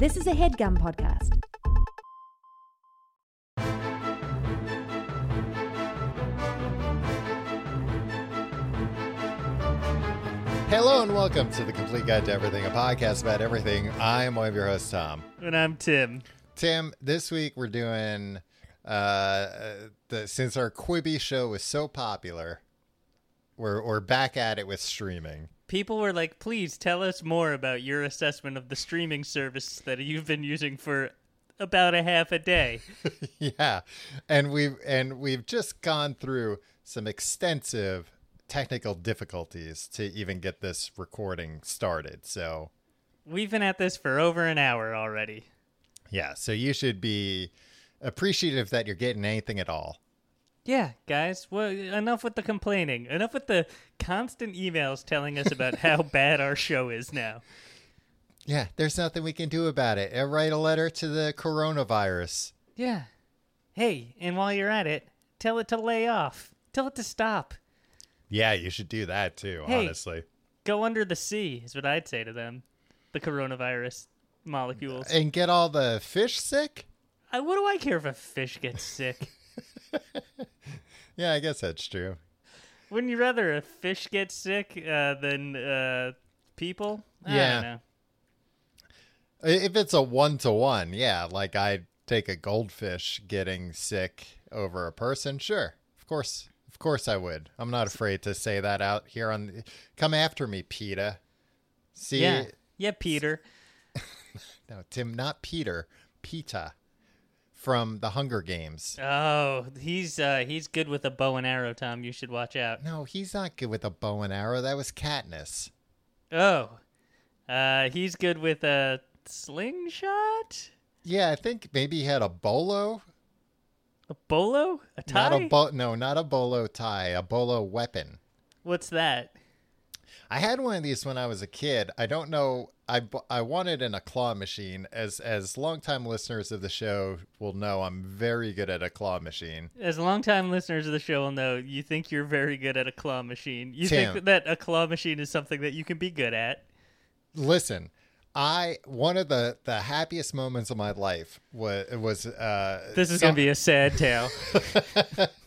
This is a headgum podcast. Hello and welcome to the Complete Guide to Everything, a podcast about everything. I am one of your hosts, Tom. And I'm Tim. Tim, this week we're doing uh the since our Quibi show was so popular, we're we're back at it with streaming. People were like, please tell us more about your assessment of the streaming service that you've been using for about a half a day. yeah. And we've and we've just gone through some extensive technical difficulties to even get this recording started. So We've been at this for over an hour already. yeah, so you should be appreciative that you're getting anything at all. Yeah, guys. Well, enough with the complaining. Enough with the constant emails telling us about how bad our show is now. Yeah, there's nothing we can do about it. Uh, write a letter to the coronavirus. Yeah. Hey, and while you're at it, tell it to lay off. Tell it to stop. Yeah, you should do that too, Hey. honestly. Go under the sea is what I'd say to them. The coronavirus molecules. And get all the fish sick? I, what do I care if a fish gets sick? Yeah, I guess that's true. Wouldn't you rather a fish get sick uh, than uh, people? I Yeah. If it's a one to one, yeah, like I'd take a goldfish getting sick over a person, sure. Of course. Of course I would. I'm not afraid to say that out here on The, Come after me, PETA. See Yeah. Yeah, Peter. no, Tim, not Peter, PETA from the Hunger Games. Oh, he's uh, he's good with a bow and arrow, Tom. You should watch out. No, he's not good with a bow and arrow. That was Katniss. Oh, uh, he's good with a slingshot, Yeah, I think maybe he had a bolo. a bolo, a tie. Not a bo- no, not a bolo tie, a bolo weapon. What's that? I had one of these when I was a kid. I don't know. I, I wanted in a claw machine. As as longtime listeners of the show will know, I'm very good at a claw machine. As longtime listeners of the show will know, you think you're very good at a claw machine. You Tim. think that a claw machine is something that you can be good at. Listen, I one of the the happiest moments of my life was was uh, This is some- gonna be a sad tale.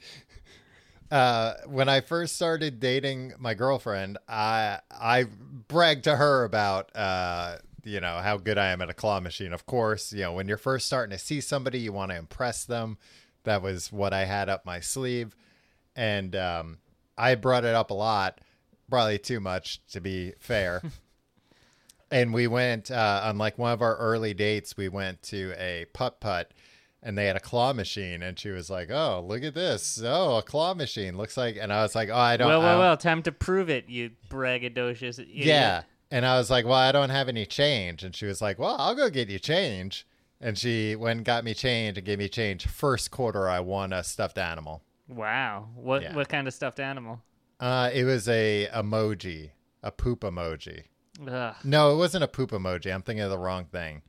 uh, when I first started dating my girlfriend, I I bragged to her about uh, you know how good I am at a claw machine. Of course, you know when you're first starting to see somebody, you want to impress them. That was what I had up my sleeve, and um, I brought it up a lot, probably too much to be fair. and we went uh, on like one of our early dates. We went to a putt putt and they had a claw machine and she was like oh look at this oh a claw machine looks like and i was like oh i don't well, well, don't- well. Time to prove it, you braggadocious idiot. yeah and i was like well i don't have any change and she was like well i'll go get you change and she went and got me change and gave me change first quarter i won a stuffed animal Wow. What Yeah. what kind of stuffed animal? uh it was a emoji a poop emoji Ugh. no it wasn't a poop emoji i'm thinking of the wrong thing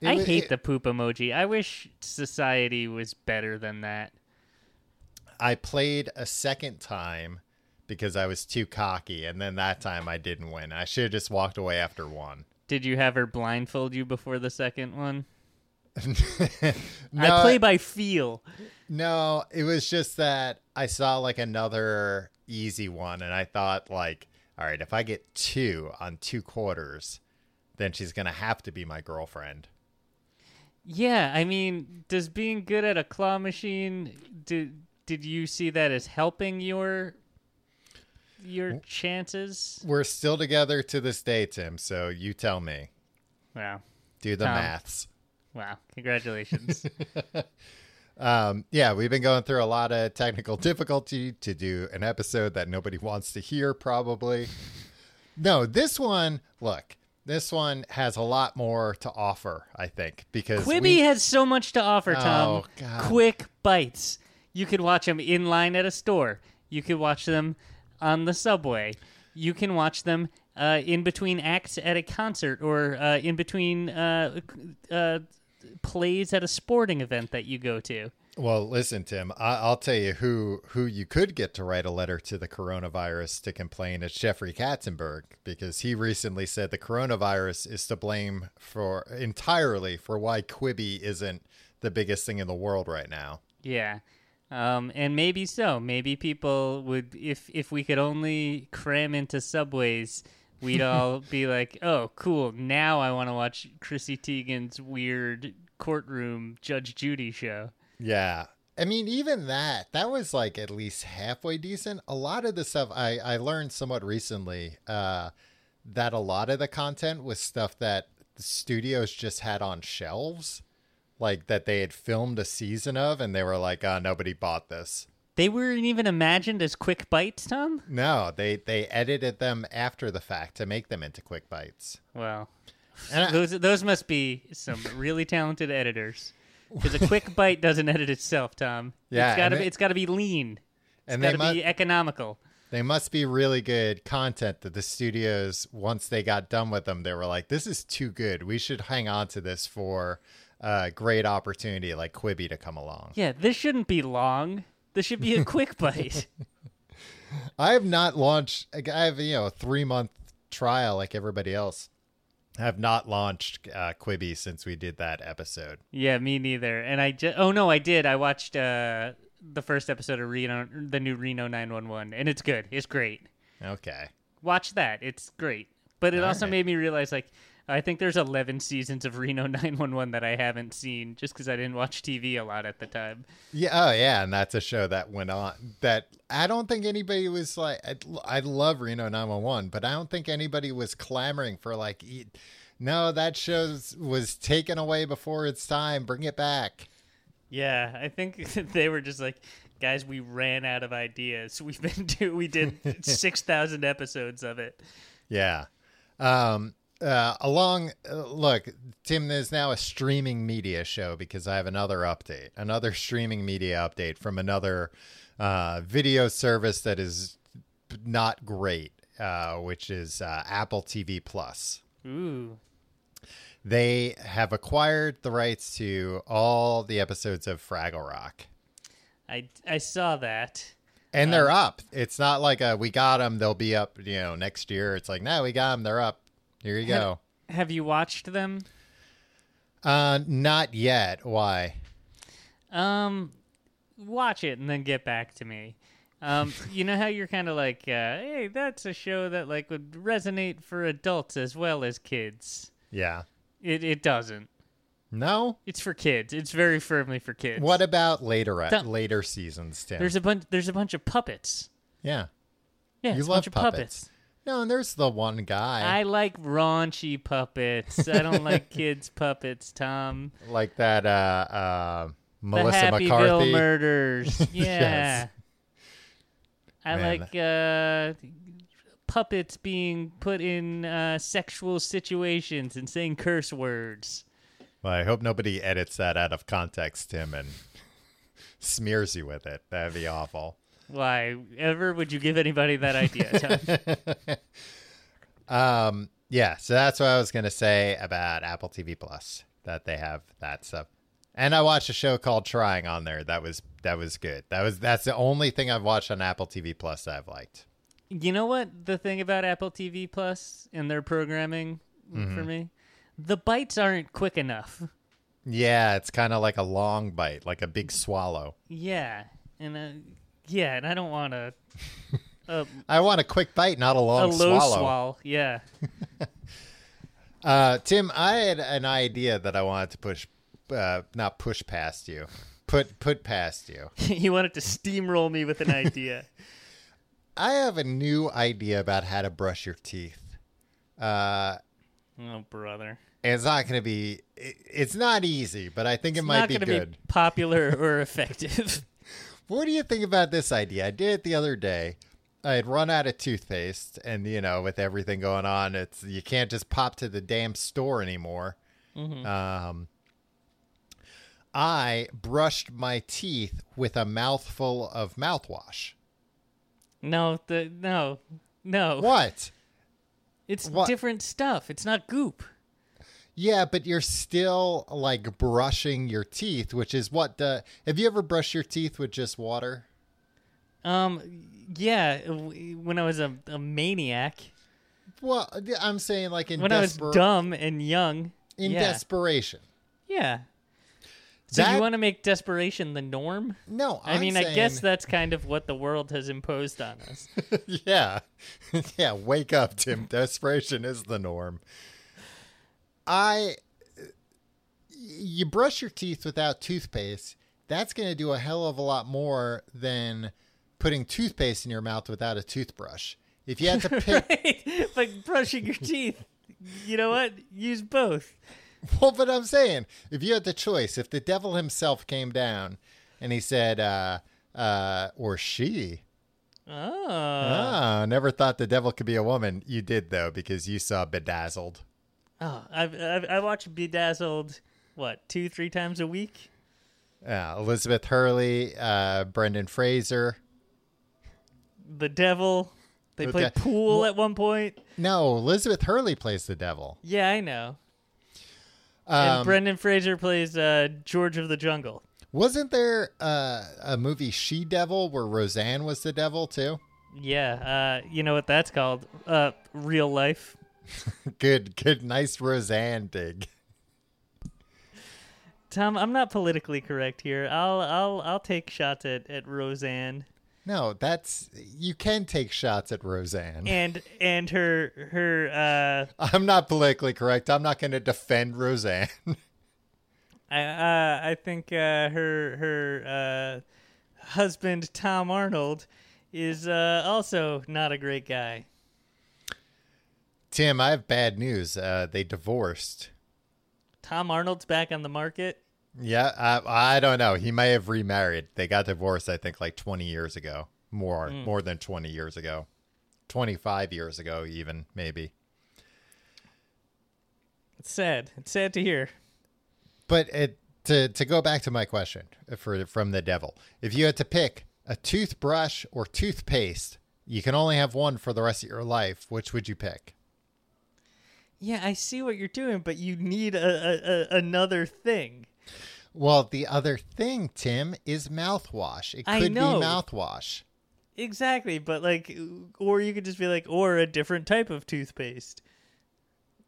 It I wa- hate it- the poop emoji. I wish society was better than that. I played a second time because I was too cocky, and then that time I didn't win. I should have just walked away after one. Did you have her blindfold you before the second one? no, I play by feel. no, it was just that I saw like another easy one, and I thought like, all right, if I get two on two quarters, then she's gonna have to be my girlfriend. Yeah, I mean, does being good at a claw machine did did you see that as helping your your chances? We're still together to this day, Tim. So you tell me. Wow. Do the Tom. maths. Wow. Congratulations. Um, yeah, we've been going through a lot of technical difficulty to do an episode that nobody wants to hear, probably. no, this one, look, this one has a lot more to offer, I think, because Quibi we- has so much to offer, Tom. Oh, God. Quick bites. You could watch them in line at a store. You could watch them on the subway. You can watch them uh, in between acts at a concert or uh, in between uh, uh, plays at a sporting event that you go to. Well, listen, Tim. I- I'll tell you who who you could get to write a letter to the coronavirus to complain. It's Jeffrey Katzenberg because he recently said the coronavirus is to blame for entirely for why Quibi isn't the biggest thing in the world right now. Yeah. Um, and maybe so. Maybe people would, if if we could only cram into subways, we'd all be like, "Oh, cool! Now I want to watch Chrissy Teigen's weird courtroom Judge Judy show." Yeah. I mean, even that, that was like at least halfway decent. A lot of the stuff I, I learned somewhat recently uh, that a lot of the content was stuff that the studios just had on shelves, like that they had filmed a season of, and they were like, oh, nobody bought this. They weren't even imagined as quick bites, Tom. No, they, they edited them after the fact to make them into quick bites. Well, And I- those those must be some really talented editors. Because a quick bite doesn't edit itself, Tom. Yeah, it's gotta be they- it's gotta be lean. It's and they gotta be economical. They must be really good content that the studios, once they got done with them, they were like, this is too good. We should hang on to this for a great opportunity like Quibi to come along. Yeah, this shouldn't be long. This should be a quick bite. I have not launched, I have, you know, a three month trial like everybody else. Have not launched uh, Quibi since we did that episode. Yeah, me neither. And I just oh no, I did. I watched uh the first episode of Reno the new Reno 911 and it's good. It's great. Okay. Watch that. It's great. But it All also right. made me realize like I think there's 11 seasons of Reno 911 that I haven't seen just cuz I didn't watch TV a lot at the time. Yeah. Oh, yeah. And that's a show that went on that I don't think anybody was like, I, I love Reno 911, but I don't think anybody was clamoring for like, no, that show was taken away before its time. Bring it back. Yeah, I think they were just like guys, we ran out of ideas. We've been do we did 6,000 episodes of it. Yeah. Um, uh, along, uh, look, Tim, there's now a streaming media show because I have another update, another streaming media update from another uh, video service that is not great, uh, which is uh, Apple TV Plus. Ooh. They have acquired the rights to all the episodes of Fraggle Rock. I I saw that. And they're up. It's not like a, we got them, they'll be up, you know, next year. It's like, no, we got them, they're up. Here you go. Have you watched them? Uh, not yet. Why? Um, watch it and then get back to me. Um, you know how you're kind of like, uh, hey, that's a show that like would resonate for adults as well as kids. Yeah. It it doesn't. No. It's for kids. It's very firmly for kids. What about later later seasons, Tim? There's a bunch. There's a bunch of puppets. yeah. Yeah, You love bunch of puppets. puppets. No, and there's the one guy I like raunchy puppets. I don't like kids puppets, Tom. like that. Uh, uh, the Melissa Happyville McCarthy. murders. Yeah. Yes. I Man. like uh, puppets being put in uh, sexual situations and saying curse words. Well, I hope nobody edits that out of context, Tim, and smears you with it. That'd be awful. Why ever would you give anybody that idea, Um, yeah, so that's what I was gonna say about Apple TV Plus that they have that stuff. And I watched a show called Trying on there. That was that was good. That was that's the only thing I've watched on Apple TV Plus that I've liked. you know what the thing about Apple TV Plus and their programming Mm-hmm. for me? The bites aren't quick enough. Yeah, it's kind of like a long bite, like a big swallow. Yeah, and uh, yeah, and I don't want to. A, I want a quick bite, not a long a low swallow. Yeah. Uh, Tim, I had an idea that I wanted to push, uh, not push past you, put put past you. you wanted to steamroll me with an idea. I have a new idea about how to brush your teeth. Uh, oh, brother. it's not going to be. it- It's not easy, but I think it might not be good. be popular or effective. What do you think about this idea? I did it the other day. I had run out of toothpaste, and you know, with everything going on, it's you can't just pop to the damn store anymore. Mm-hmm. Um, I brushed my teeth with a mouthful of mouthwash. no, the no, no. What? It's What? different stuff. It's not goop. Yeah, but you're still like brushing your teeth, which is what the. Have you ever brushed your teeth with just water? Um, yeah, when I was a, a maniac, Well, I'm saying like in when I was dumb and young. in yeah. desperation. Yeah. So That- you want to make desperation the norm? No, i I'm mean, I guess that's kind of what the world has imposed on us. yeah. yeah, wake up, Tim. Desperation is the norm. I you brush your teeth without toothpaste, that's going to do a hell of a lot more than putting toothpaste in your mouth without a toothbrush. If you had to pick right? Like brushing your teeth. You know what? Use both. Well, but I'm saying, if you had the choice, if the devil himself came down and he said, uh, uh, or she, Oh. ah, never thought the devil could be a woman. You did though, because you saw Bedazzled. Oh, I've, I've I watch Bedazzled what two three times a week. Yeah, Elizabeth Hurley, uh, Brendan Fraser. The devil. They The play de- pool Wha- at one point. No, Elizabeth Hurley plays the devil. Yeah, I know. Um, and Brendan Fraser plays uh, George of the Jungle. wasn't there uh, a movie She Devil where Roseanne was the devil too? Yeah, uh, you know what that's called? Uh, real life. Good, good, nice Roseanne dig. Tom, I'm not politically correct here. I'll I'll I'll take shots at, at Roseanne No, that's you can take shots at Roseanne. and and her her uh I'm not politically correct. I'm not going to defend Roseanne. I uh, I think uh, her her uh, husband Tom Arnold is uh, also not a great guy. Tim, I have bad news. Uh, they divorced. Tom Arnold's back on the market. Yeah, I, I don't know. He may have remarried. They got divorced, I think, like 20 years ago. More, more than 20 years ago. 25 years ago, even, maybe. It's sad. It's sad to hear. But it, to, to go back to my question for from the devil, if you had to pick a toothbrush or toothpaste, you can only have one for the rest of your life. Which would you pick? Yeah, I see what you're doing, but you need a, a, a another thing. Well, the other thing, Tim, is mouthwash. It I could be know. mouthwash. Exactly, but like, or you could just be like, or a different type of toothpaste.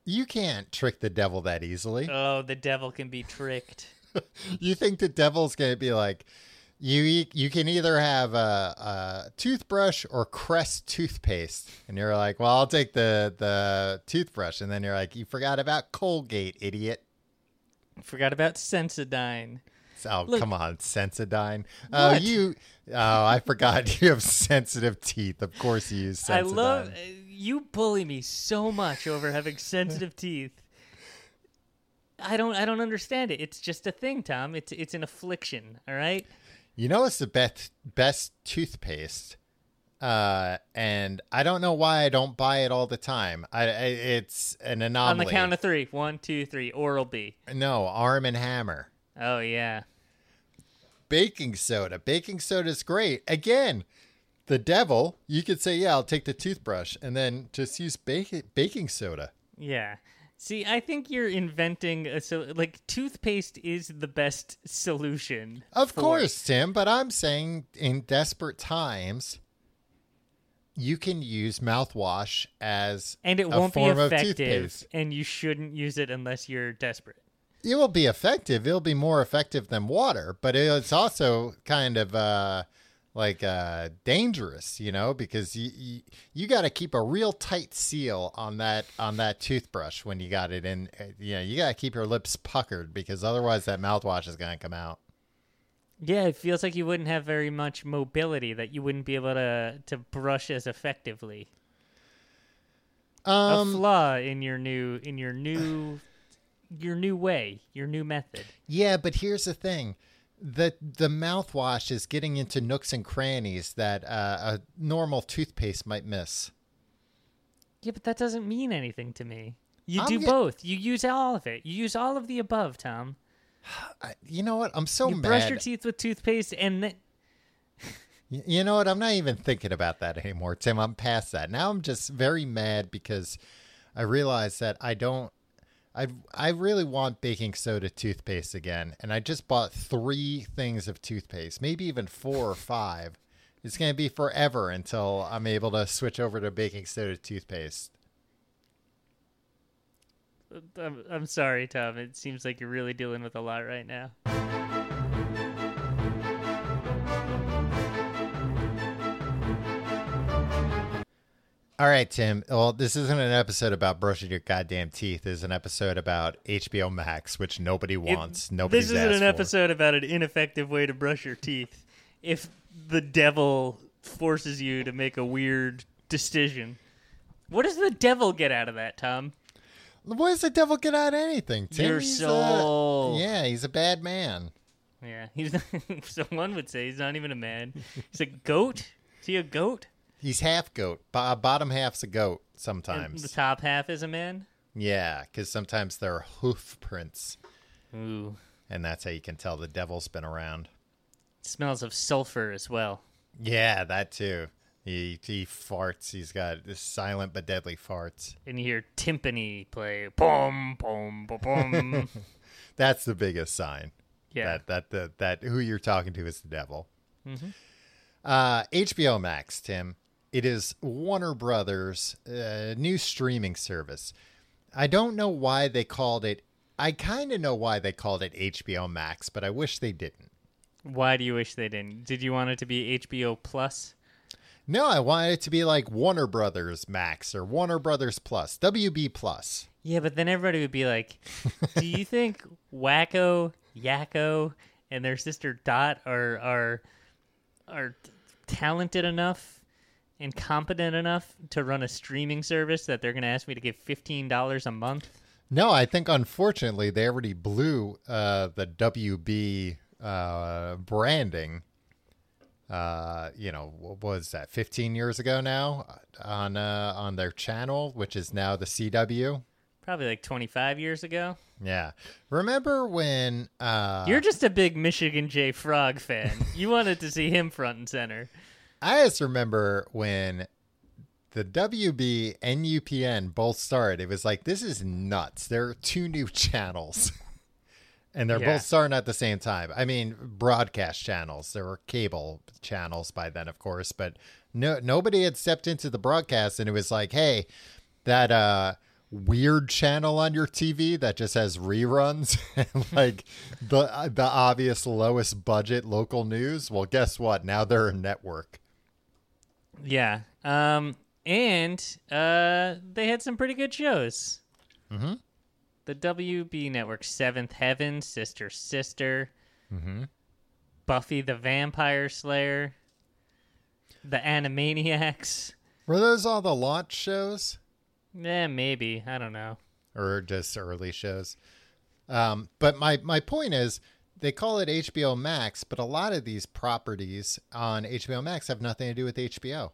You can't trick the devil that easily. Oh, the devil can be tricked. you think the devil's going to be like, you e- you can either have a, a toothbrush or Crest toothpaste, and you're like, well, I'll take the the toothbrush, and then you're like, you forgot about Colgate, idiot. Forgot about Sensodyne. Oh, Look- come on, Sensodyne. Oh, What? you. Oh, I forgot you have sensitive teeth. Of course, you use Sensodyne. I love uh, you bully me so much over having sensitive teeth. I don't I don't understand it. It's just a thing, Tom. It's it's an affliction, all right? You know, it's the best best toothpaste, uh, and I don't know why I don't buy it all the time. I, I it's an anomaly. On the count of three. One, two, three. Oral B. no Arm and Hammer. Oh yeah. Baking soda. Baking soda is great. Again, the devil. You could say, "Yeah, I'll take the toothbrush," and then just use baking baking soda. Yeah. See, I think you're inventing a so like toothpaste is the best solution. Of for- course, Tim, but I'm saying in desperate times, you can use mouthwash as And it a won't be effective, toothpaste. and you shouldn't use it unless you're desperate. It will be effective. It'll be more effective than water, but it's also kind of uh, like uh, dangerous, you know, because you you, you got to keep a real tight seal on that on that toothbrush when you got it in. uh, You know, you got to keep your lips puckered because otherwise that mouthwash is going to come out. Yeah, it feels like you wouldn't have very much mobility, that you wouldn't be able to to brush as effectively. a Um, flaw in your new in your new your new way, your new method. Yeah, but here's the thing. The the mouthwash is getting into nooks and crannies that uh, a normal toothpaste might miss. Yeah, but that doesn't mean anything to me. You I'm do get- both. You use all of it. You use all of the above, Tom. I, you know what? I'm so you mad. brush your teeth with toothpaste and then You know what? I'm not even thinking about that anymore, Tim. I'm past that. Now I'm just very mad because I realize that I don't I I really want baking soda toothpaste again, and I just bought three things of toothpaste, maybe even four or five. It's gonna be forever until I'm able to switch over to baking soda toothpaste. I'm, I'm sorry, Tom. It seems like you're really dealing with a lot right now. All right, Tim. Well, this isn't an episode about brushing your goddamn teeth. This is an episode about HBO Max, which nobody wants. Nobody. This isn't an episode about an ineffective way to brush your teeth. If the devil forces you to make a weird decision, what does the devil get out of that, Tom? What does the devil get out of anything? Tim? Your He's a- soul. yeah, he's a bad man. Yeah, he's not, so one would say he's not even a man. He's a goat. Is he a goat? He's half goat. Bo- bottom half's a goat And sometimes. the top half is a man. Yeah, because sometimes there are hoof prints, Ooh, and that's how you can tell the devil's been around. smells of sulfur as well. Yeah, that too. He he farts. He's got this silent but deadly farts. And you hear timpani play, pom pom pom pom. That's the biggest sign. yeah, That that the that who you're talking to is the devil. Mm-hmm. Uh, HBO Max, Tim. It is Warner Brothers' uh, new streaming service. I don't know why they called it. I kind of know why they called it HBO Max, but I wish they didn't. Why do you wish they didn't? Did you want it to be HBO Plus? No, I wanted it to be like Warner Brothers Max or Warner Brothers Plus, WB Plus. Yeah, but then everybody would be like, "Do you think Wakko, Yakko, and their sister Dot are are are talented enough and competent enough to run a streaming service that they're going to ask me to give fifteen dollars a month?" No, I think unfortunately they already blew uh, the WB uh, branding. Uh, you know, what was that? Fifteen years ago now on uh, on their channel, which is now the CW. Probably like twenty five years ago. Yeah, remember when? Uh, You're just a big Michigan J Frog fan. you wanted to see him front and center. I just remember when the WB and UPN both started. It was like this is nuts. There are two new channels. And they're Yeah. both starting at the same time. I mean, broadcast channels. There were cable channels by then, of course, but no nobody had stepped into the broadcast and it was like, hey, that uh weird channel on your TV that just has reruns and like the the obvious lowest budget local news. Well, guess what? Now they're a network. Yeah. Um, and uh, they had some pretty good shows. Mhm. The WB Network, Seventh Heaven, Sister Sister, Mhm. Buffy the Vampire Slayer, The Animaniacs. Were those all the launch shows? Eh, maybe. I don't know. or just early shows. Um, but my my point is, they call it HBO Max, but a lot of these properties on HBO Max have nothing to do with HBO.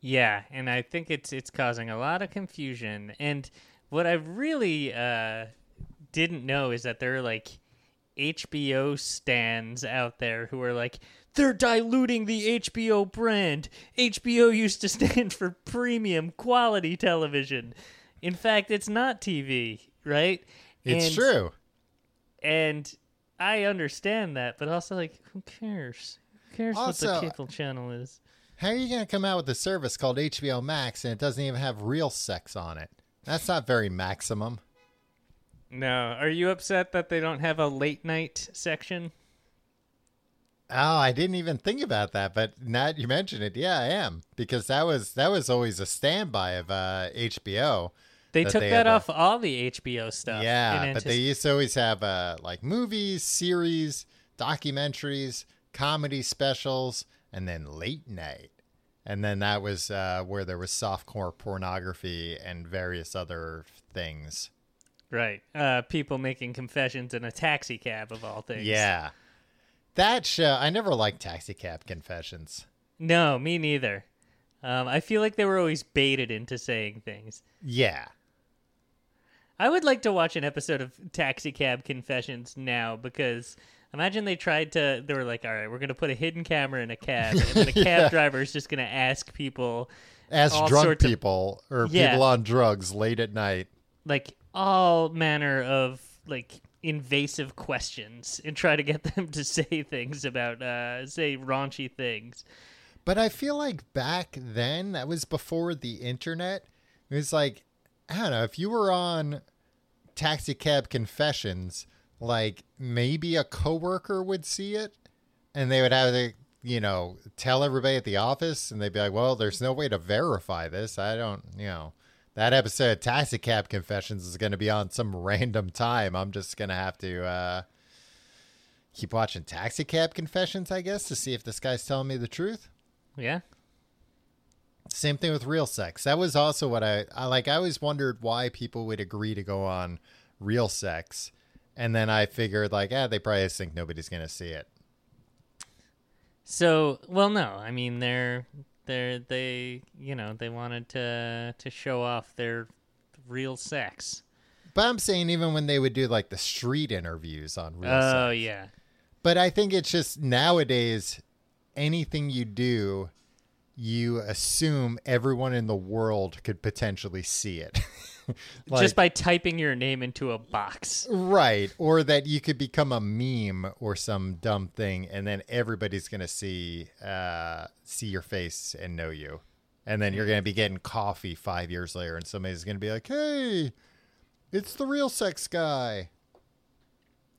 Yeah, and I think it's it's causing a lot of confusion. And what I really uh, didn't know is that there are like HBO stands out there who are like they're diluting the HBO brand. HBO used to stand for premium quality television. In fact, it's not TV, right? It's And- true. And I understand that, but also like who cares? Who cares what the Also- cable channel is? How are you going to come out with a service called HBO Max and it doesn't even have real sex on it? That's not very maximum. No. Are you upset that they don't have a late night section? Oh, I didn't even think about that, but now that you mention it, yeah, I am because that was that was always a standby of uh, HBO. They took they that a- off all the HBO stuff. Yeah, but they used to always have uh, like movies, series, documentaries, comedy specials, and then late night. And then that was uh, where there was softcore pornography and various other things. right. Uh, people making confessions in a taxi cab of all things. Yeah. That show, I never liked Taxicab Confessions. No, me neither. Um, I feel like they were always baited into saying things. Yeah. I would like to watch an episode of Taxicab Confessions now because imagine they tried to. They were like, "All right, we're going to put a hidden camera in a cab, and then the cab Yeah. driver is just going to ask people Ask drunk sorts of- people or Yeah. people on drugs late at night. like all manner of like invasive questions and try to get them to say things about uh say raunchy things. But I feel like back then, that was before the internet. It was like, I don't know, if you were on Taxicab Confessions, like maybe a coworker would see it and they would have to, you know, tell everybody at the office and they'd be like, well, there's no way to verify this. I don't, you know, that episode of Taxicab Confessions is going to be on some random time. I'm just going to have to, uh, keep watching Taxi Cab Confessions, I guess, to see if this guy's telling me the truth. Yeah. Same thing with real sex. That was also what I, I like. I always wondered why people would agree to go on real sex, and then I figured like, ah, they probably just think nobody's gonna see it. So, well, no, I mean they're they're they you know they wanted to to show off their real sex. But I'm saying even when they would do like the street interviews on real Oh sex. yeah, But I think it's just nowadays, anything you do, you assume everyone in the world could potentially see it. Like- just by typing your name into a box. Right. Or that you could become a meme or some dumb thing and then everybody's gonna see uh see your face and know you. And then you're gonna be getting coffee five years later and somebody's gonna be like, Hey, it's the real sex guy.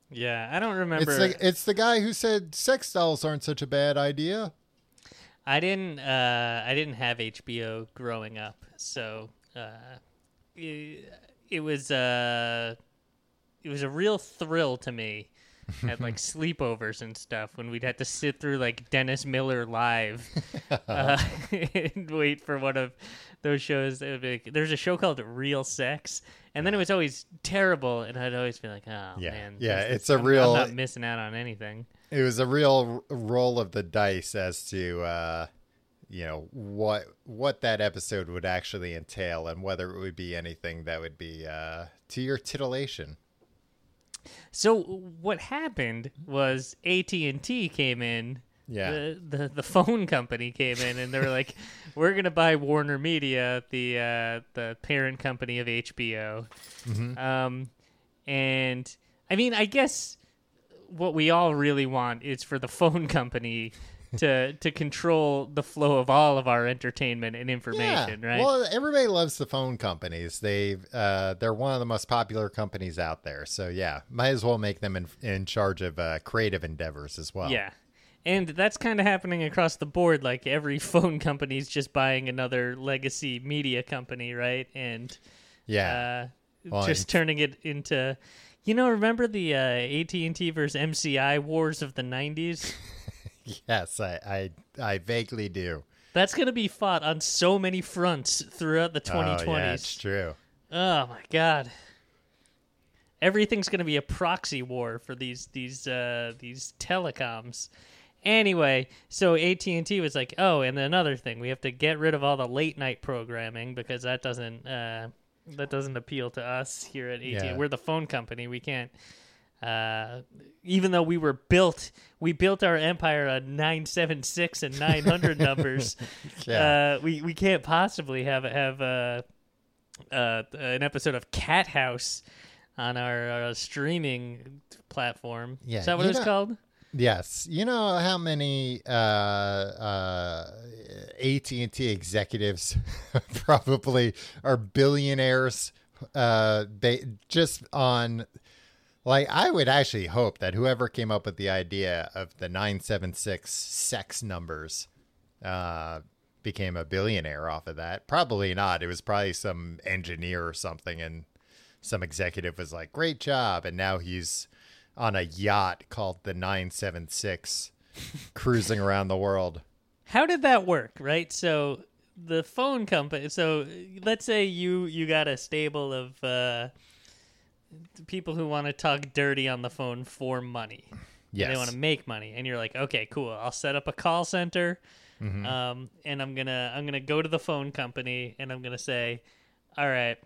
Yeah, I don't remember. It's the it's the guy who said sex dolls aren't such a bad idea. I didn't uh I didn't have HBO growing up, so uh it, it was uh it was a real thrill to me at like sleepovers and stuff when we'd have to sit through like Dennis Miller live uh, and wait for one of those shows. Would be like, there's a show called Real Sex, and then it was always terrible, and I'd always be like, "Oh Yeah. man, Yeah, it's a I'm- real- I'm not missing out on anything." It was a real roll of the dice as to uh you know what what that episode would actually entail and whether it would be anything that would be uh to your titillation. So what happened was AT and T came in. Yeah. The, the the phone company came in and they were like, "We're gonna buy Warner Media, the uh, the parent company of HBO." Mm-hmm. Um, and I mean, I guess what we all really want is for the phone company to to control the flow of all of our entertainment and information, right? Well, everybody loves the phone companies. They uh, they're one of the most popular companies out there. So yeah, might as well make them in, in charge of uh, creative endeavors as well. Yeah. And that's kind of happening across the board. Like every phone company is just buying another legacy media company, right? And yeah, uh, Well, just and- turning it into, you know, remember the uh, AT and T versus MCI wars of the '90s? yes, I, I I vaguely do. That's gonna be fought on so many fronts throughout the 2020s. Oh, yeah, it's true. Oh my god. Everything's going to be a proxy war for these these uh these telecoms. Anyway, so AT&T was like, "Oh, and another thing, we have to get rid of all the late night programming because that doesn't uh that doesn't appeal to us here at AT&T. Yeah. We're the phone company. We can't uh, even though we were built, we built our empire on 976 and 900 numbers. Yeah. Uh, we, we can't possibly have have uh, uh, an episode of Cathouse on our, our streaming platform. Yeah, Is that what it's called? Yes, you know how many uh, uh, AT and T executives probably are billionaires, uh, ba- just on. Like, I would actually hope that whoever came up with the idea of the nine seven six sex numbers, uh, became a billionaire off of that. Probably not. It was probably some engineer or something, and some executive was like, "Great job," and now he's on a yacht called the 976 cruising around the world. How did that work? Right. So the phone company. So let's say you you got a stable of uh, people who want to talk dirty on the phone for money. Yes. They want to make money, and you're like, okay, cool. I'll set up a call center, Mm-hmm. um, and I'm gonna I'm gonna go to the phone company, and I'm gonna say, all right,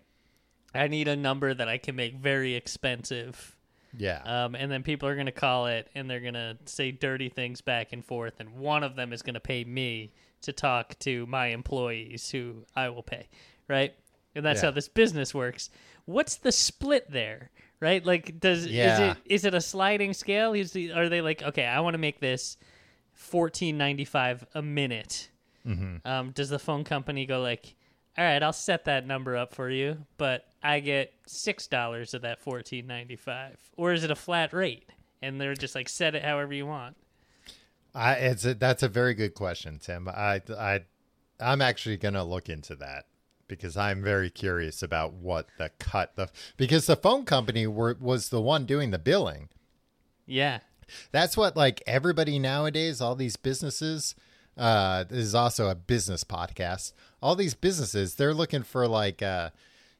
I need a number that I can make very expensive. Yeah. Um, and then people are gonna call it, and they're gonna say dirty things back and forth, and one of them is gonna pay me to talk to my employees, who I will pay, right? And that's Yeah. how this business works. what's the split there? Right? Like, does yeah. is it is it a sliding scale? Is the, are they like, okay, I want to make this fourteen ninety five a minute? Mm-hmm. Um, does the phone company go like, all right, I'll set that number up for you, but I get six dollars of that fourteen ninety five, or is it a flat rate? And they're just like, set it however you want. I, it's a, that's a very good question, Tim. I, I, I'm actually going to look into that because I'm very curious about what the cut the because the phone company were, was the one doing the billing. Yeah, That's what like everybody nowadays, all these businesses. Uh, this is also a business podcast. All these businesses, they're looking for like, uh,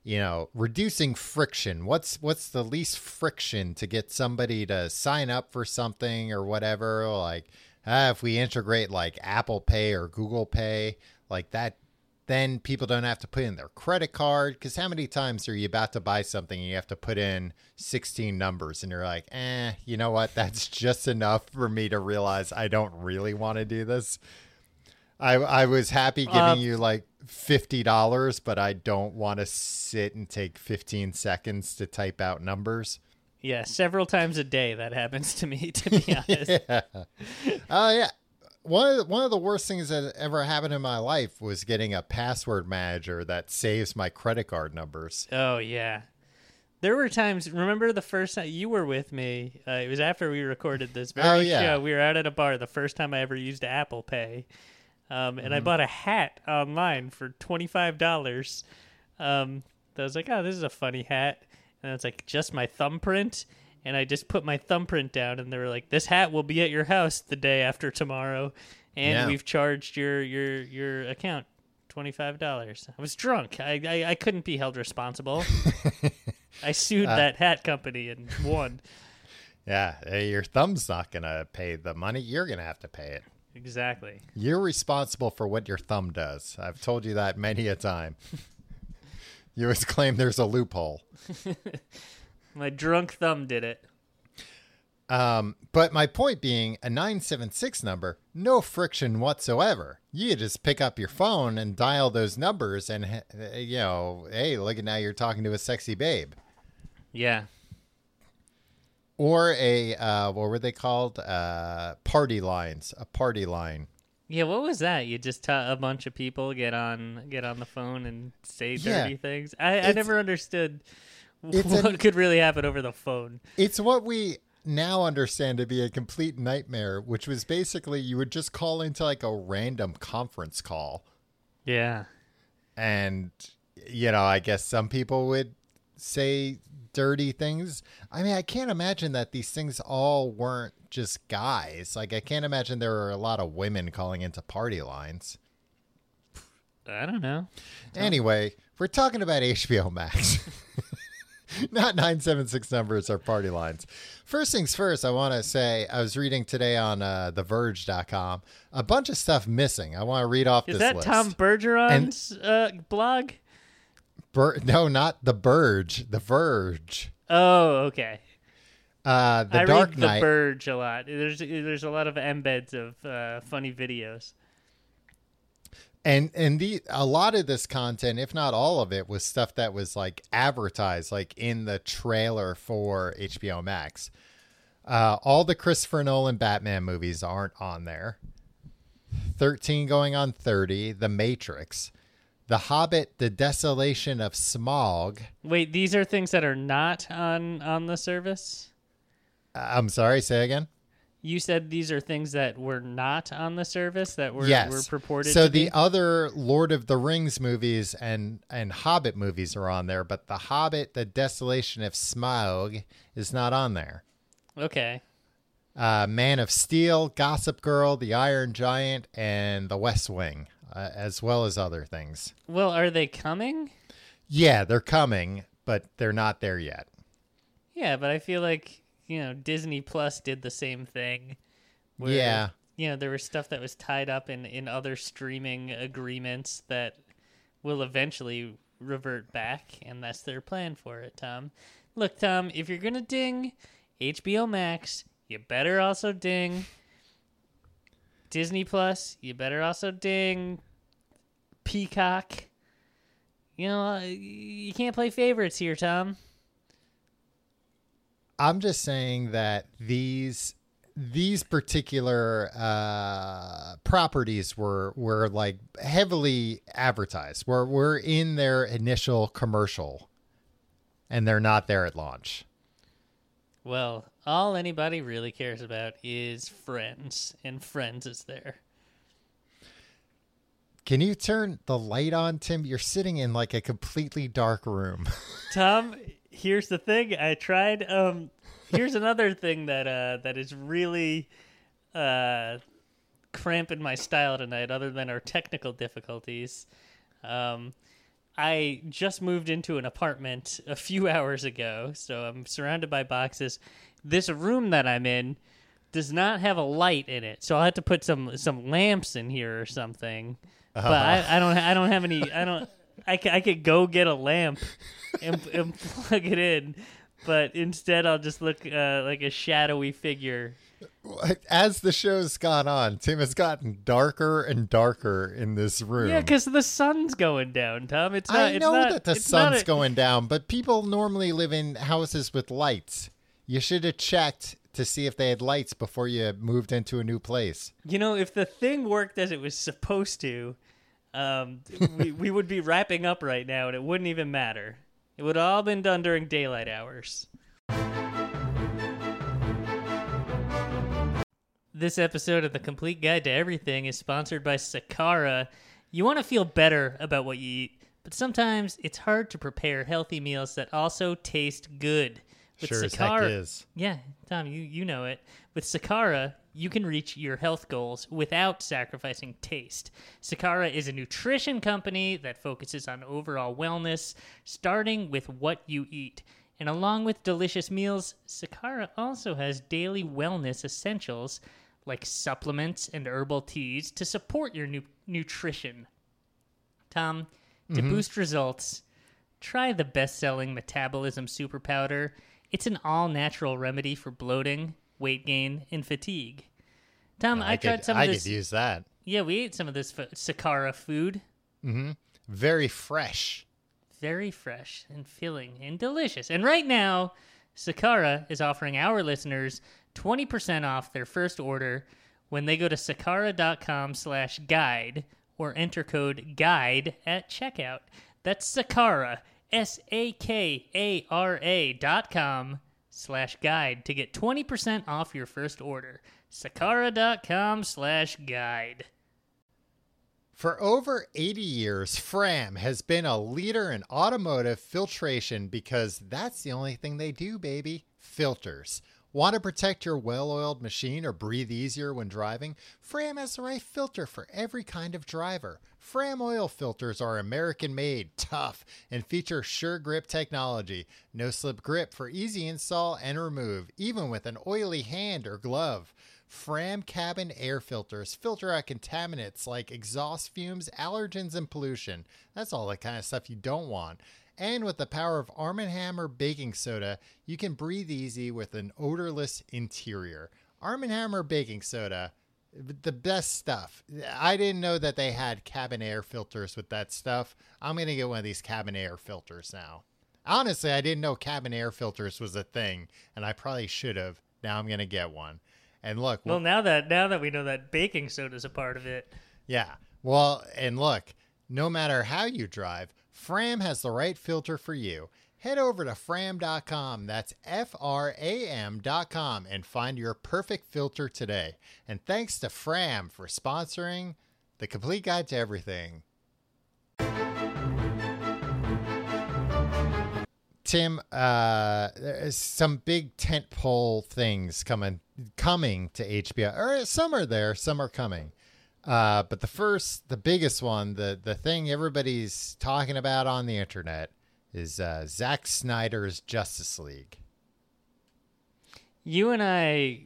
you know, reducing friction. What's what's the least friction to get somebody to sign up for something or whatever? Like, ah, if we integrate like Apple Pay or Google Pay, like that, then people don't have to put in their credit card. Because how many times are you about to buy something and you have to put in 16 numbers and you're like, eh, you know what? That's just enough for me to realize I don't really want to do this. I I was happy giving Uh, you like fifty dollars, but I don't want to sit and take fifteen seconds to type out numbers. yeah. Several times a day that happens to me. To be honest, yeah. Oh yeah. One of, the, one of the worst things that ever happened in my life was getting a password manager that saves my credit card numbers. Oh yeah. There were times. Remember the first time you were with me? Uh, it was after we recorded this very Oh, yeah. show. We were out at a bar. The first time I ever used Apple Pay, um, and I Mm-hmm. bought a hat online for twenty five dollars. Um, I was like, "Oh, this is a funny hat," and it's like just my thumbprint. And I just put my thumbprint down, and they were like, "This hat will be at your house the day after tomorrow, and Yeah. we've charged your your your account twenty five dollars." I was drunk. I, I I couldn't be held responsible. I sued Uh, that hat company and won. Yeah, your thumb's not gonna pay the money. You're gonna have to pay it. Exactly. You're responsible for what your thumb does. I've told you that many a time. you always claim there's a loophole. My drunk thumb did it. Um, but my point being, a 976 number, no friction whatsoever. You just pick up your phone and dial those numbers, and, you know, hey, look at now you're talking to a sexy babe. Yeah. Or a, uh, what were they called? Uh, party lines, a party line. Yeah, what was that? You just a bunch of people get on get on the phone and say Yeah. dirty things. I, I never understood what an- could really happen over the phone. It's what we now understand to be a complete nightmare, which was basically you would just call into like a random conference call. Yeah. and you know i guess some people would say dirty things i mean i can't imagine that these things all weren't just guys like i can't imagine there were a lot of women calling into party lines I don't know. anyway we're talking about hbo max not 976 numbers or party lines first things first i want to say i was reading today on uh, theverge.com a bunch of stuff missing i want to read off Is this that list. Tom Bergeron's uh, blog? Ver- no not the Burge, the verge Oh, okay. Uh, the I Dark read Knight. The Verge a lot. There's there's a lot of embeds of uh, funny videos. and and the a lot of this content, if not all of it, was stuff that was like advertised, like in the trailer for HBO Max. Uh, all the Christopher Nolan Batman movies aren't on there. Thirteen going on thirty. The Matrix, The Hobbit, The Desolation of Smaug. Wait, these are things that are not on on the service. Uh, I'm sorry, say again. You said these are things that were not on the service that were yes. were purported. so the be? other Lord of the Rings movies and and Hobbit movies are on there, but the Hobbit, the Desolation of Smaug is not on there. okay. Uh, Man of Steel, Gossip Girl, The Iron Giant, and The West Wing, uh, as well as other things. Well, are they coming? Yeah, they're coming, but they're not there yet. Yeah, but I feel like you know Disney Plus did the same thing. where, Yeah. You know, there was stuff that was tied up in in other streaming agreements that will eventually revert back, and that's their plan for it. Tom, look, Tom, if you're gonna ding HBO Max, you better also ding Disney Plus. You better also ding Peacock. you know, uh, you can't play favorites here, Tom. I'm just saying that these these particular uh, properties were were like heavily advertised. We're we're in their initial commercial, and they're not there at launch. Well, all anybody really cares about is Friends, and Friends is there. Can you turn the light on, Tim? You're sitting in like a completely dark room. Tom, here's the thing. I tried. Um, here's another thing that uh, that is really uh, cramping my style tonight. Other than our technical difficulties, um, I just moved into an apartment a few hours ago, so I'm surrounded by boxes. This room that I'm in does not have a light in it, so I'll have to put some some lamps in here or something. But I, I don't I don't have any I don't I, c- I could go get a lamp and, and plug it in, but instead I'll just look uh, like a shadowy figure. As the show's gone on, Tim has gotten darker and darker in this room. Yeah, because the sun's going down, Tom. It's not. I it's know not- that the sun's a- going down, but people normally live in houses with lights. You should have checked to see if they had lights before you moved into a new place. You know, if the thing worked as it was supposed to, um, we we would be wrapping up right now, and it wouldn't even matter. It would all been done during daylight hours. This episode of The Complete Guide to Everything is sponsored by Sakara. You want to feel better about what you eat, but sometimes it's hard to prepare healthy meals that also taste good. With sure Sakara- is. yeah, Tom, you, you know it. With Sakara, you can reach your health goals without sacrificing taste. Sakara is a nutrition company that focuses on overall wellness, starting with what you eat. And along with delicious meals, Sakara also has daily wellness essentials like supplements and herbal teas to support your nu- nutrition. Tom, to mm-hmm. boost results, try the best selling Metabolism Super Powder. It's an all natural remedy for bloating, weight gain, and fatigue. Tom, I, tried could, some I of this. could use that. Yeah, we ate some of this f- Sakara food. Mm-hmm. Very fresh. Very fresh and filling and delicious. And right now, Sakara is offering our listeners 20% off their first order when they go to sakara.com slash guide or enter code guide at checkout. That's Sakara, S-A-K-A-R-A dot com slash guide to get 20% off your first order. Sakara.com slash guide. For over 80 years, Fram has been a leader in automotive filtration because that's the only thing they do, baby. Filters. Want to protect your well oiled machine or breathe easier when driving? Fram has the right filter for every kind of driver. Fram oil filters are American made, tough, and feature sure grip technology. No slip grip for easy install and remove, even with an oily hand or glove. Fram cabin air filters filter out contaminants like exhaust fumes, allergens, and pollution. That's all the kind of stuff you don't want. And with the power of Arm & Hammer baking soda, you can breathe easy with an odorless interior. Arm & Hammer baking soda, the best stuff. I didn't know that they had cabin air filters with that stuff. I'm going to get one of these cabin air filters now. Honestly, I didn't know cabin air filters was a thing, and I probably should have. Now I'm going to get one. And look, Well, now that now that we know that baking soda is a part of it, yeah. Well, and look, no matter how you drive, Fram has the right filter for you. Head over to fram.com, that's F R A M.com, and find your perfect filter today. And thanks to Fram for sponsoring the complete guide to everything. Tim, uh, some big tentpole things coming coming to HBO. Or some are there, some are coming. Uh, but the first, the biggest one, the the thing everybody's talking about on the internet is uh, Zack Snyder's Justice League. you and I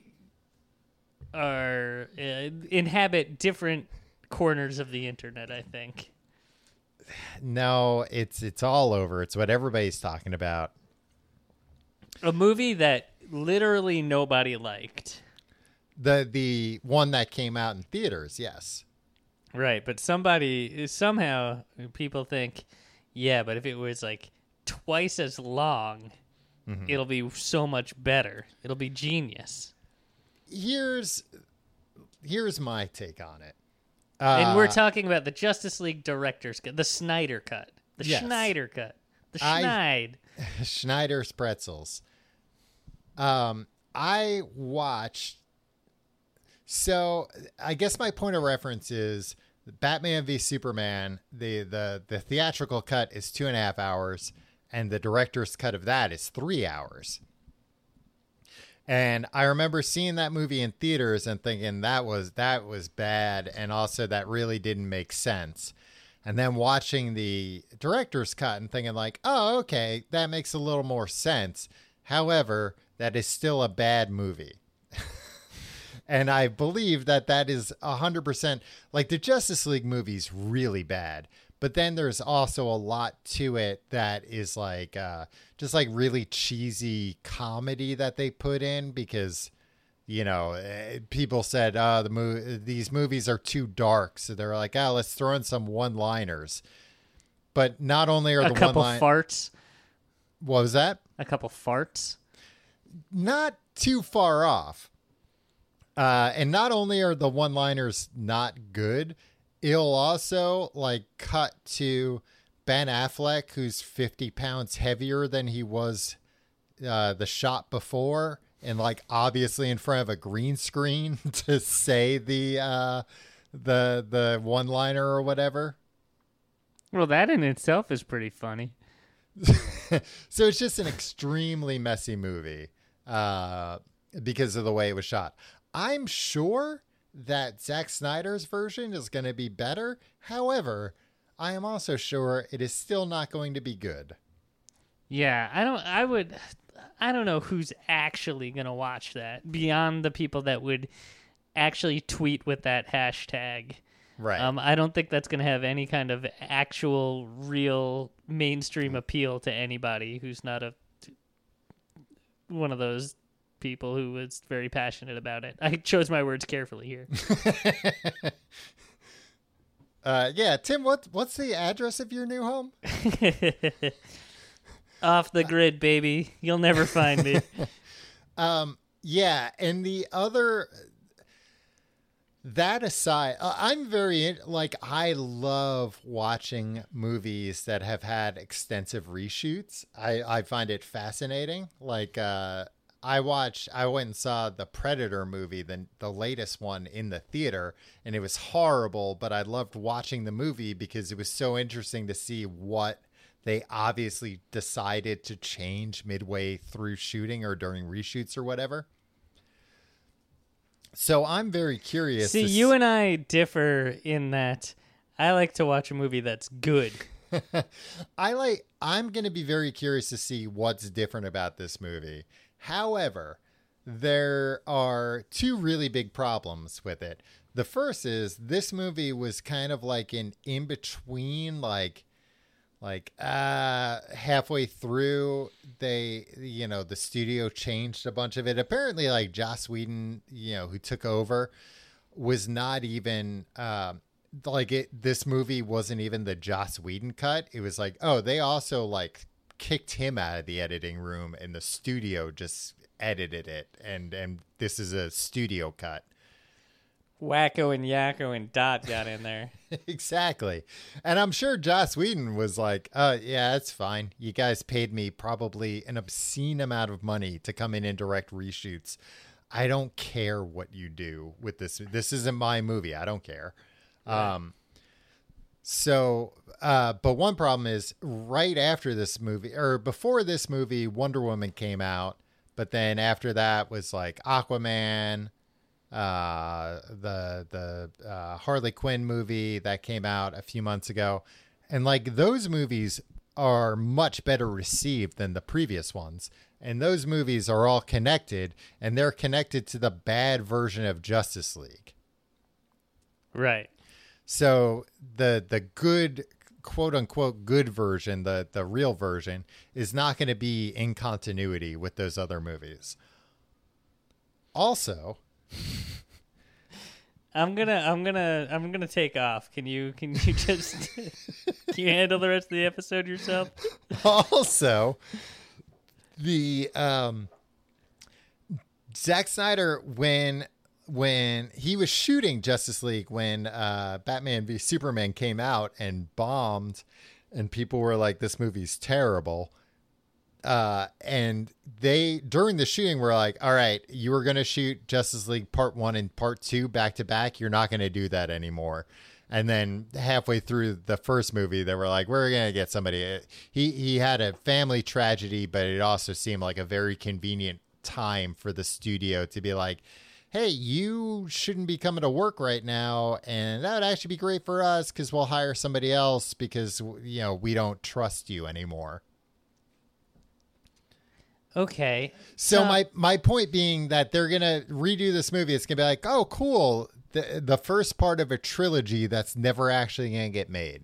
are uh, inhabit different corners of the internet. I think. No, it's it's all over. It's what everybody's talking about. A movie that literally nobody liked. The the one that came out in theaters, yes. Right, but somebody somehow people think Yeah, but if it was like twice as long, Mm-hmm. it'll be so much better. It'll be genius. Here's here's my take on it. and we're Uh, talking about the Justice League director's cut, the Snyder cut, the Yes. Schneider cut, the I- Schneid. Schneider's Pretzels. Um, I watched. So I guess my point of reference is Batman v Superman. The the the theatrical cut is two and a half hours, and the director's cut of that is three hours. And I remember seeing that movie in theaters and thinking that was that was bad, and also that really didn't make sense. And then watching the director's cut and thinking like, oh, okay, that makes a little more sense. However, that is still a bad movie. And I believe that that is 100% like the Justice League movie's really bad. But then there's also a lot to it that is like uh, just like really cheesy comedy that they put in because you know, eh, people said, "Oh, the mo- these movies are too dark," so they're like, "Oh, let's throw in some one-liners." But not only are A the couple one line, farts. what was that? A couple farts. Not too far off. Uh, and not only are the one-liners not good, it'll also like cut to Ben Affleck, who's fifty pounds heavier than he was uh, the shot before, and like obviously in front of a green screen to say the uh, the the one liner or whatever. Well, that in itself is pretty funny. so it's just an extremely messy movie uh, because of the way it was shot. I'm sure that Zack Snyder's version is going to be better. However, I am also sure it is still not going to be good. Yeah, I don't. I would. I don't know who's actually gonna watch that beyond the people that would actually tweet with that hashtag. Right. Um, I don't think that's gonna have any kind of actual, real mainstream appeal to anybody who's not a one of those people who was very passionate about it. I chose my words carefully here. uh, yeah, Tim, what what's the address of your new home? Off the grid, baby. You'll never find me. Um, yeah, and the other that aside, uh, I'm very like I love watching movies that have had extensive reshoots. I I find it fascinating. Like uh I watched I went and saw the Predator movie, the the latest one in the theater, and it was horrible, but I loved watching the movie because it was so interesting to see what they obviously decided to change midway through shooting or during reshoots or whatever. So I'm very curious. See, you s- and I differ in that I like to watch a movie that's good. I like I'm going to be very curious to see what's different about this movie. However, there are two really big problems with it. The first is this movie was kind of like an in between like like uh halfway through they you know the studio changed a bunch of it apparently like joss whedon you know who took over was not even um like it this movie wasn't even the joss whedon cut it was like oh they also like kicked him out of the editing room and the studio just edited it and and this is a studio cut Wakko and Yakko and Dot got in there. exactly. And I'm sure Joss Whedon was like, uh, yeah, it's fine. You guys paid me probably an obscene amount of money to come in and direct reshoots. I don't care what you do with this. This isn't my movie. I don't care. Um, so, uh, but one problem is right after this movie, or before this movie, Wonder Woman came out. But then after that was like Aquaman, uh, the the uh, Harley Quinn movie that came out a few months ago, and like those movies are much better received than the previous ones. And those movies are all connected, and they're connected to the bad version of Justice League. Right. So the the good quote unquote good version, the the real version, is not going to be in continuity with those other movies. Also, I'm gonna, I'm gonna, I'm gonna take off. Can you, can you just, can you handle the rest of the episode yourself? also, the um, Zack Snyder when when he was shooting Justice League when uh, Batman v Superman came out and bombed, and people were like, "This movie's terrible." Uh, and they during the shooting were like, "All right, you were gonna shoot Justice League Part One and Part Two back to back. You're not gonna do that anymore." And then halfway through the first movie, they were like, "We're gonna get somebody." He he had a family tragedy, but it also seemed like a very convenient time for the studio to be like, "Hey, you shouldn't be coming to work right now, and that would actually be great for us because we'll hire somebody else because you know we don't trust you anymore." Okay. So my my point being that they're gonna redo this movie. It's gonna be like, oh, cool, the the first part of a trilogy that's never actually gonna get made.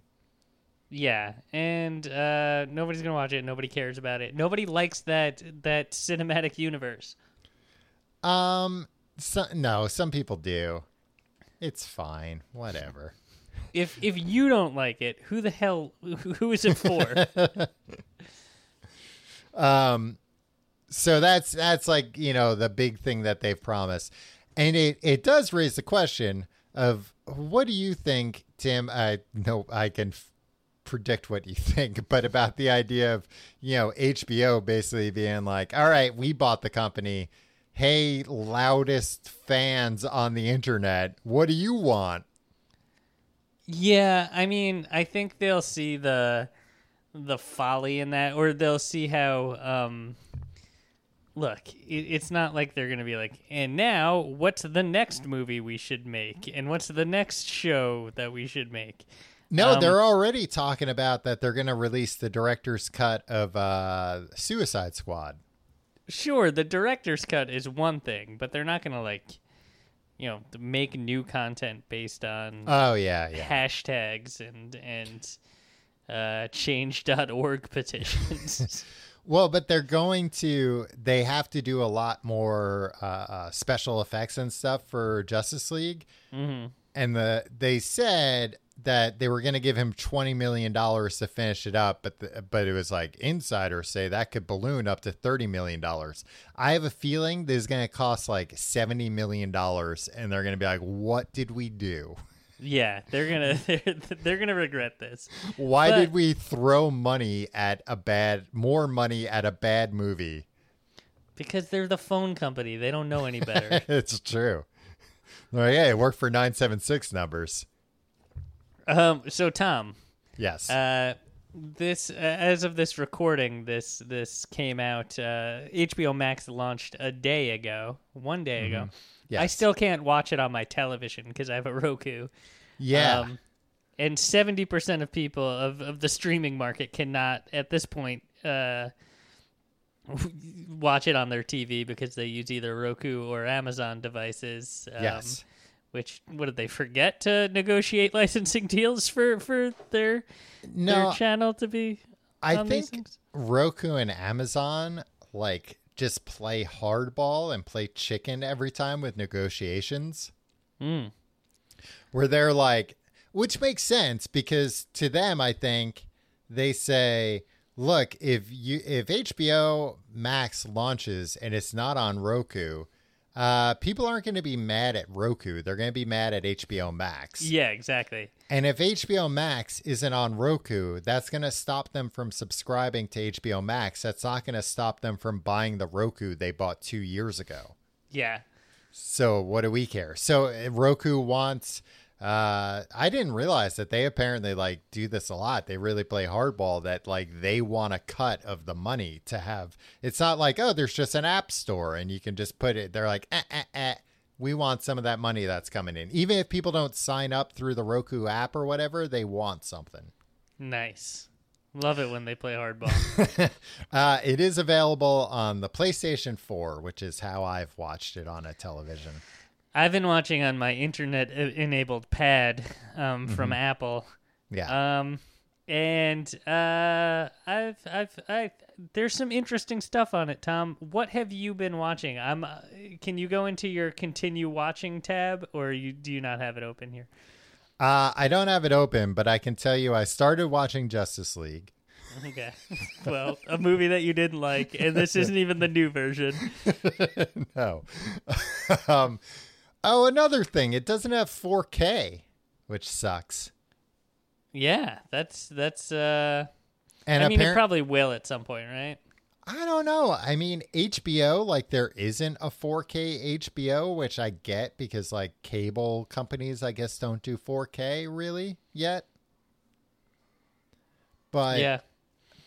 Yeah, and uh, nobody's gonna watch it. Nobody cares about it. Nobody likes that that cinematic universe. Um, so, no, some people do. It's fine, whatever. If if you don't like it, who the hell who is it for? Um, so that's that's like you know the big thing that they've promised, and it it does raise the question of what do you think, Tim? I know I can f- predict what you think, but about the idea of you know HBO basically being like, all right, we bought the company. Hey, loudest fans on the internet, what do you want? yeah, I mean, I think they'll see the the folly in that, or they'll see how. Um, look, it, it's not like they're gonna be like, and now what's the next movie we should make, and what's the next show that we should make. No, Um, they're already talking about that they're going to release the director's cut of uh, Suicide Squad. Sure the director's cut is one thing but they're not gonna like you know make new content based on Oh yeah, yeah. hashtags and and uh change.org petitions Well, but they're going to. They have to do a lot more uh, uh, special effects and stuff for Justice League, hmm and the they said that they were going to give him twenty million dollars to finish it up, but the, but it was like insiders say that could balloon up to thirty million dollars. I have a feeling this is going to cost like seventy million dollars, and they're going to be like, "What did we do? yeah they're gonna they're, they're gonna regret this Why But- did we throw money at a bad, more money at a bad movie?" because they're the phone company they don't know any better it's true. Like, hey, it worked for 976 numbers. Um so tom Yes. Uh, this uh, as of this recording, this this came out. Uh, HBO Max launched a day ago, one day ago. I Mm-hmm. Yes. still can't watch it on my television because I have a Roku. yeah. Um, and seventy percent of people of, of the streaming market cannot at this point uh, watch it on their TV because they use either Roku or Amazon devices. Um, yes. Which what did they forget to negotiate licensing deals for for their No, their channel to be? I think? Roku and Amazon like just play hardball and play chicken every time with negotiations. Mm. Where they're like, which makes sense because to them, I think they say, look, if you if HBO Max launches and it's not on Roku, uh, people aren't going to be mad at Roku. They're going to be mad at HBO Max. Yeah, exactly. And if HBO Max isn't on Roku, that's going to stop them from subscribing to HBO Max. That's not going to stop them from buying the Roku they bought two years ago. Yeah. So what do we care? So Roku wants. Uh, I didn't realize that they apparently like do this a lot. They really play hardball. That like they want a cut of the money to have. It's not like oh, there's just an app store and you can just put it. They're like eh, eh, eh. We want some of that money that's coming in. Even if people don't sign up through the Roku app or whatever, they want something. Nice. Love it when they play hardball. uh, it is available on the PlayStation 4, which is how I've watched it on a television. I've been watching on my internet enabled pad um, from Mm-hmm. Apple. Yeah. Um, and uh, I've I've I there's some interesting stuff on it, Tom. What have you been watching? I'm. Uh, can you go into your continue watching tab, or you do you not have it open here? Uh, I don't have it open, but I can tell you I started watching Justice League. Okay. well, a movie that you didn't like, and this isn't even the new version. no. um, oh, another thing, it doesn't have 4K, which sucks. Yeah, that's that's. uh And I mean, it probably will at some point, right? I don't know. I mean, HBO, like, there isn't a 4K HBO, which I get because, like, cable companies, I guess, don't do 4K really yet. But yeah.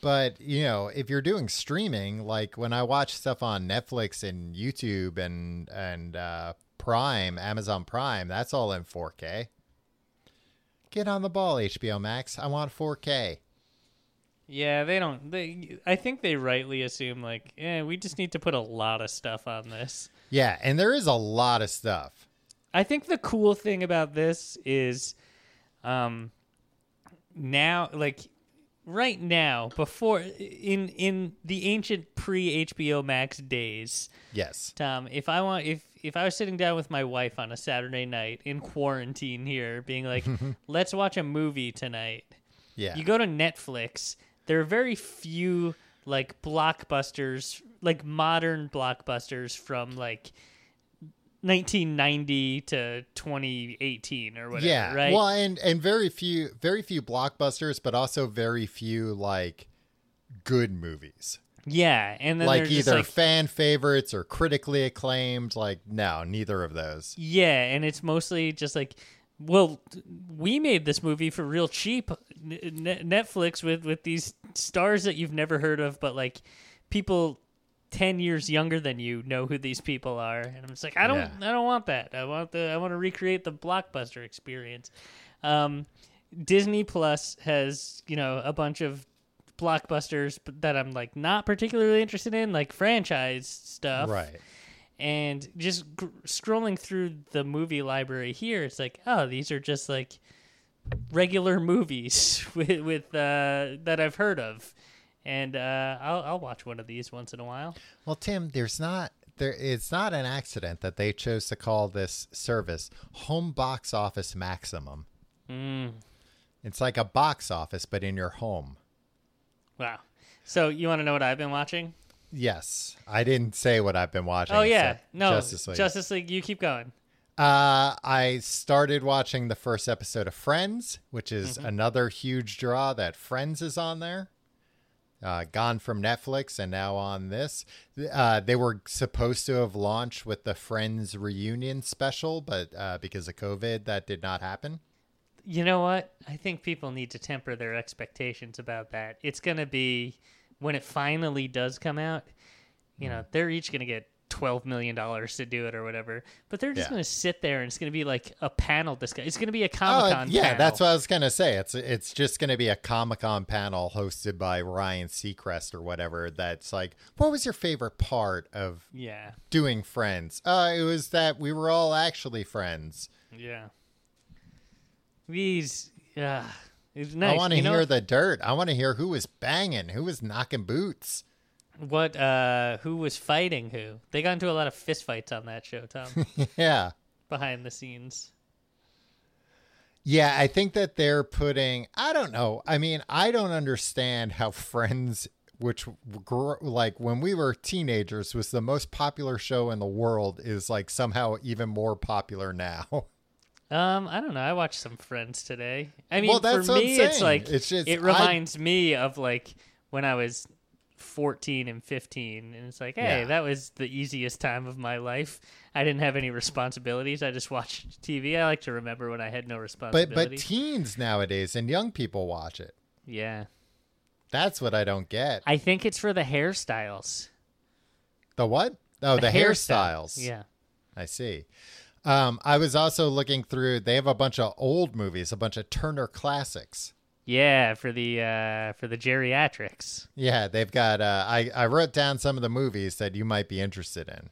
But you know, if you're doing streaming, like when I watch stuff on Netflix and YouTube and and uh, Prime, Amazon Prime, that's all in 4K. Get on the ball, HBO Max. I want 4K. Yeah, they don't. They, I think they rightly assume like, yeah, we just need to put a lot of stuff on this. Yeah, and there is a lot of stuff. I think the cool thing about this is, um, now like right now before in in the ancient pre HBO Max days, Yes. Tom, if I want if if I was sitting down with my wife on a Saturday night in quarantine here, being like, let's watch a movie tonight. Yeah. You go to Netflix. There are very few like blockbusters, like modern blockbusters from like 1990 to 2018 or whatever. yeah. Right. Well, and and very few very few blockbusters, but also very few like good movies. Yeah, and then like either like, fan favorites or critically acclaimed. Like no, neither of those. Yeah, and it's mostly just like, well, we made this movie for real cheap. Netflix with with these stars that you've never heard of, but like people ten years younger than you know who these people are, and I'm just like, I don't, Yeah. I don't want that. I want the, I want to recreate the blockbuster experience. Um, Disney Plus has you know a bunch of blockbusters but that I'm like not particularly interested in, like franchise stuff Right. and just gr- scrolling through the movie library here it's like oh these are just like regular movies with, with uh, that i've heard of and uh, I'll, I'll watch one of these once in a while Well, Tim, there's not there. It's not an accident that they chose to call this service Home Box Office Maximum. mm. It's like a box office, but in your home. Wow so you want to know what i've been watching Yes, I didn't say what I've been watching. oh yeah no Justice League. justice league you keep going Uh, I started watching the first episode of Friends, which is Mm-hmm. another huge draw that Friends is on there. Uh, gone from Netflix and now on this. Uh, they were supposed to have launched with the Friends reunion special, but uh, because of COVID, that did not happen. You know what i think people need to temper their expectations about that it's going to be when it finally does come out you know they're each going to get 12 million dollars to do it or whatever but they're just Yeah. going to sit there and it's going to be like a panel discussion it's going to be a Oh, comic-con yeah, panel. that's what I was gonna say. It's it's just gonna be a Comic Con panel hosted by Ryan Seacrest or whatever. That's like, what was your favorite part of yeah doing Friends? Uh, it was that we were all actually friends. yeah these uh, it's nice I want to You know hear the dirt. I want to hear who was banging, who was knocking boots. what uh who was fighting who they got into a lot of fist fights on that show tom yeah. behind the scenes Yeah, I think that they're putting, I don't know. I mean, I don't understand how Friends, which gr- like when we were teenagers was the most popular show in the world, is like somehow even more popular now. Um, I don't know. I watched some Friends today. I mean, Well, that's for what I'm me, it's saying. like It's just- it I- reminds me of like when I was fourteen and fifteen, and it's like, hey, Yeah. that was the easiest time of my life. I didn't have any responsibilities. I just watched TV. I like to remember when I had no but responsibilities. but teens nowadays and young people watch it. yeah, That's what I don't get. I think it's for the hairstyles. The what? Oh, the, hairstyle. hairstyles. Yeah. I see. Um, I was also looking through. They have a bunch of old movies, a bunch of Turner classics. Yeah, for the uh, for the geriatrics. Yeah, they've got. Uh, I I wrote down some of the movies that you might be interested in.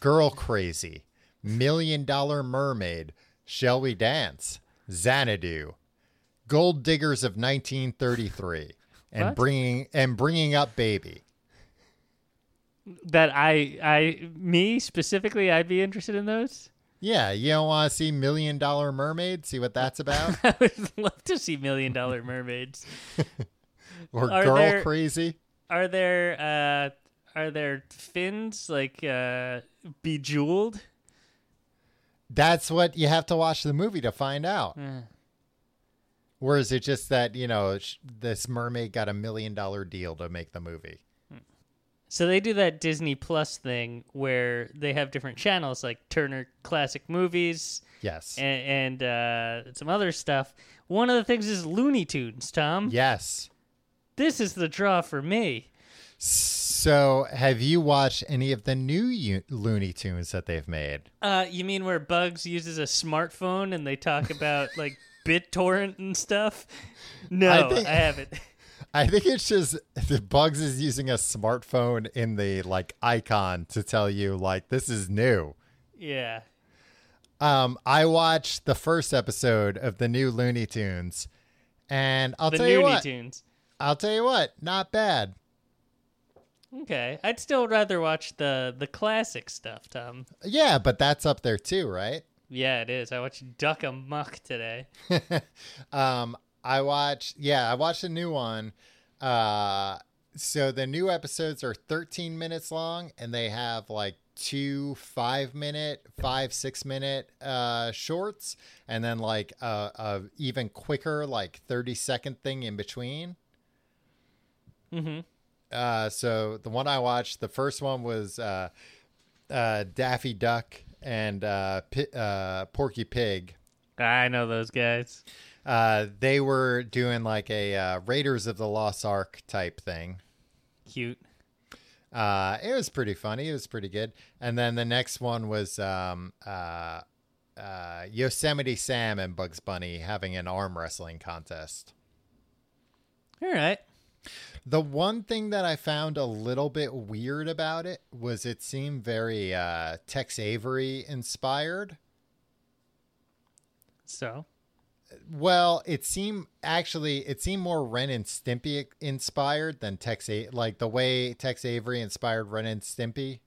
Girl Crazy, Million Dollar Mermaid, Shall We Dance, Xanadu, Gold Diggers of 1933, and What? bringing and bringing up baby. That I, I, me specifically, I'd be interested in those. Yeah, you don't want to see Million Dollar Mermaid? See what that's about? I would love to see Million Dollar Mermaids. or Are Girl there- Crazy? Are there, uh, are there fins like uh, bejeweled? That's what you have to watch the movie to find out. Eh. Or is it just that, you know, sh- this mermaid got a million dollar deal to make the movie? So they do that Disney Plus thing where they have different channels like Turner Classic Movies Yes. and, and uh, some other stuff. One of the things is Looney Tunes, Tom. yes. This is the draw for me. So, have you watched any of the new U- Looney Tunes that they've made? Uh, you mean where Bugs uses a smartphone and they talk about like BitTorrent and stuff? No, I, I haven't. I think it's just the Bugs is using a smartphone in the like icon to tell you like this is new. Yeah. Um, I watched the first episode of the new Looney Tunes, and I'll The tell you what. Tunes. I'll tell you what. Not bad. Okay. I'd still rather watch the the classic stuff, Tom. Yeah, but that's up there too, right? Yeah, it is. I watched Duck Amuck today. um, I watched. Yeah, I watched a new one. Uh, so the new episodes are 13 minutes long, and they have like two five minute, five six minute uh shorts, and then like a, a even quicker like 30 second thing in between. Mm-hmm. Uh, so the one I watched, the first one was uh, uh, Daffy Duck and uh, Pi- uh, Porky Pig. I know those guys. Uh, they were doing like a uh, Raiders of the Lost Ark type thing. Cute. Uh, it was pretty funny. It was pretty good. And then the next one was um, uh, uh, Yosemite Sam and Bugs Bunny having an arm wrestling contest. All right. The one thing that I found a little bit weird about it was it seemed very uh, Tex Avery inspired. So. Well, it seemed actually it seemed more Ren and Stimpy inspired than Tex A- like the way Tex Avery inspired Ren and Stimpy.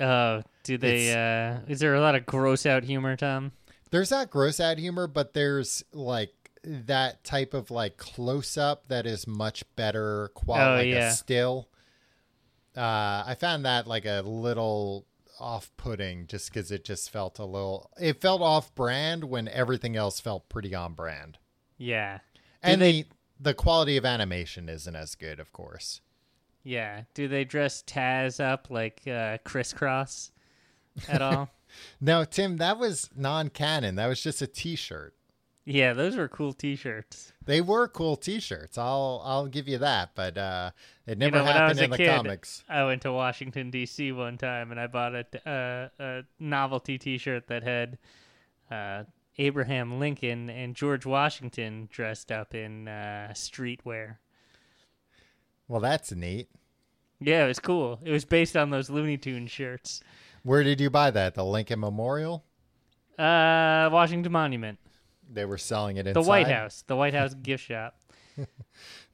Oh, do they? uh Is there a lot of gross out humor, Tom? There's not gross out humor, but there's like that type of like close up that is much better quality, Oh, like yeah. still. Uh, I found that like a little off putting just because it just felt a little, it felt off brand when everything else felt pretty on brand. Yeah. and they- the, the quality of animation isn't as good, of course. Yeah. Do they dress Taz up like uh, Kris Kross at all? No, Tim, that was non canon. That was just a t shirt. Yeah, those were cool T-shirts. They were cool T-shirts. I'll I'll give you that, but uh, it You never know, I was happened in the kid, comics. I went to Washington D.C. one time and I bought a, uh, a novelty T-shirt that had uh, Abraham Lincoln and George Washington dressed up in uh, streetwear. Well, that's neat. Yeah, it was cool. It was based on those Looney Tunes shirts. Where did you buy that? The Lincoln Memorial? Uh, Washington Monument, They were selling it inside the White House, the White House gift shop.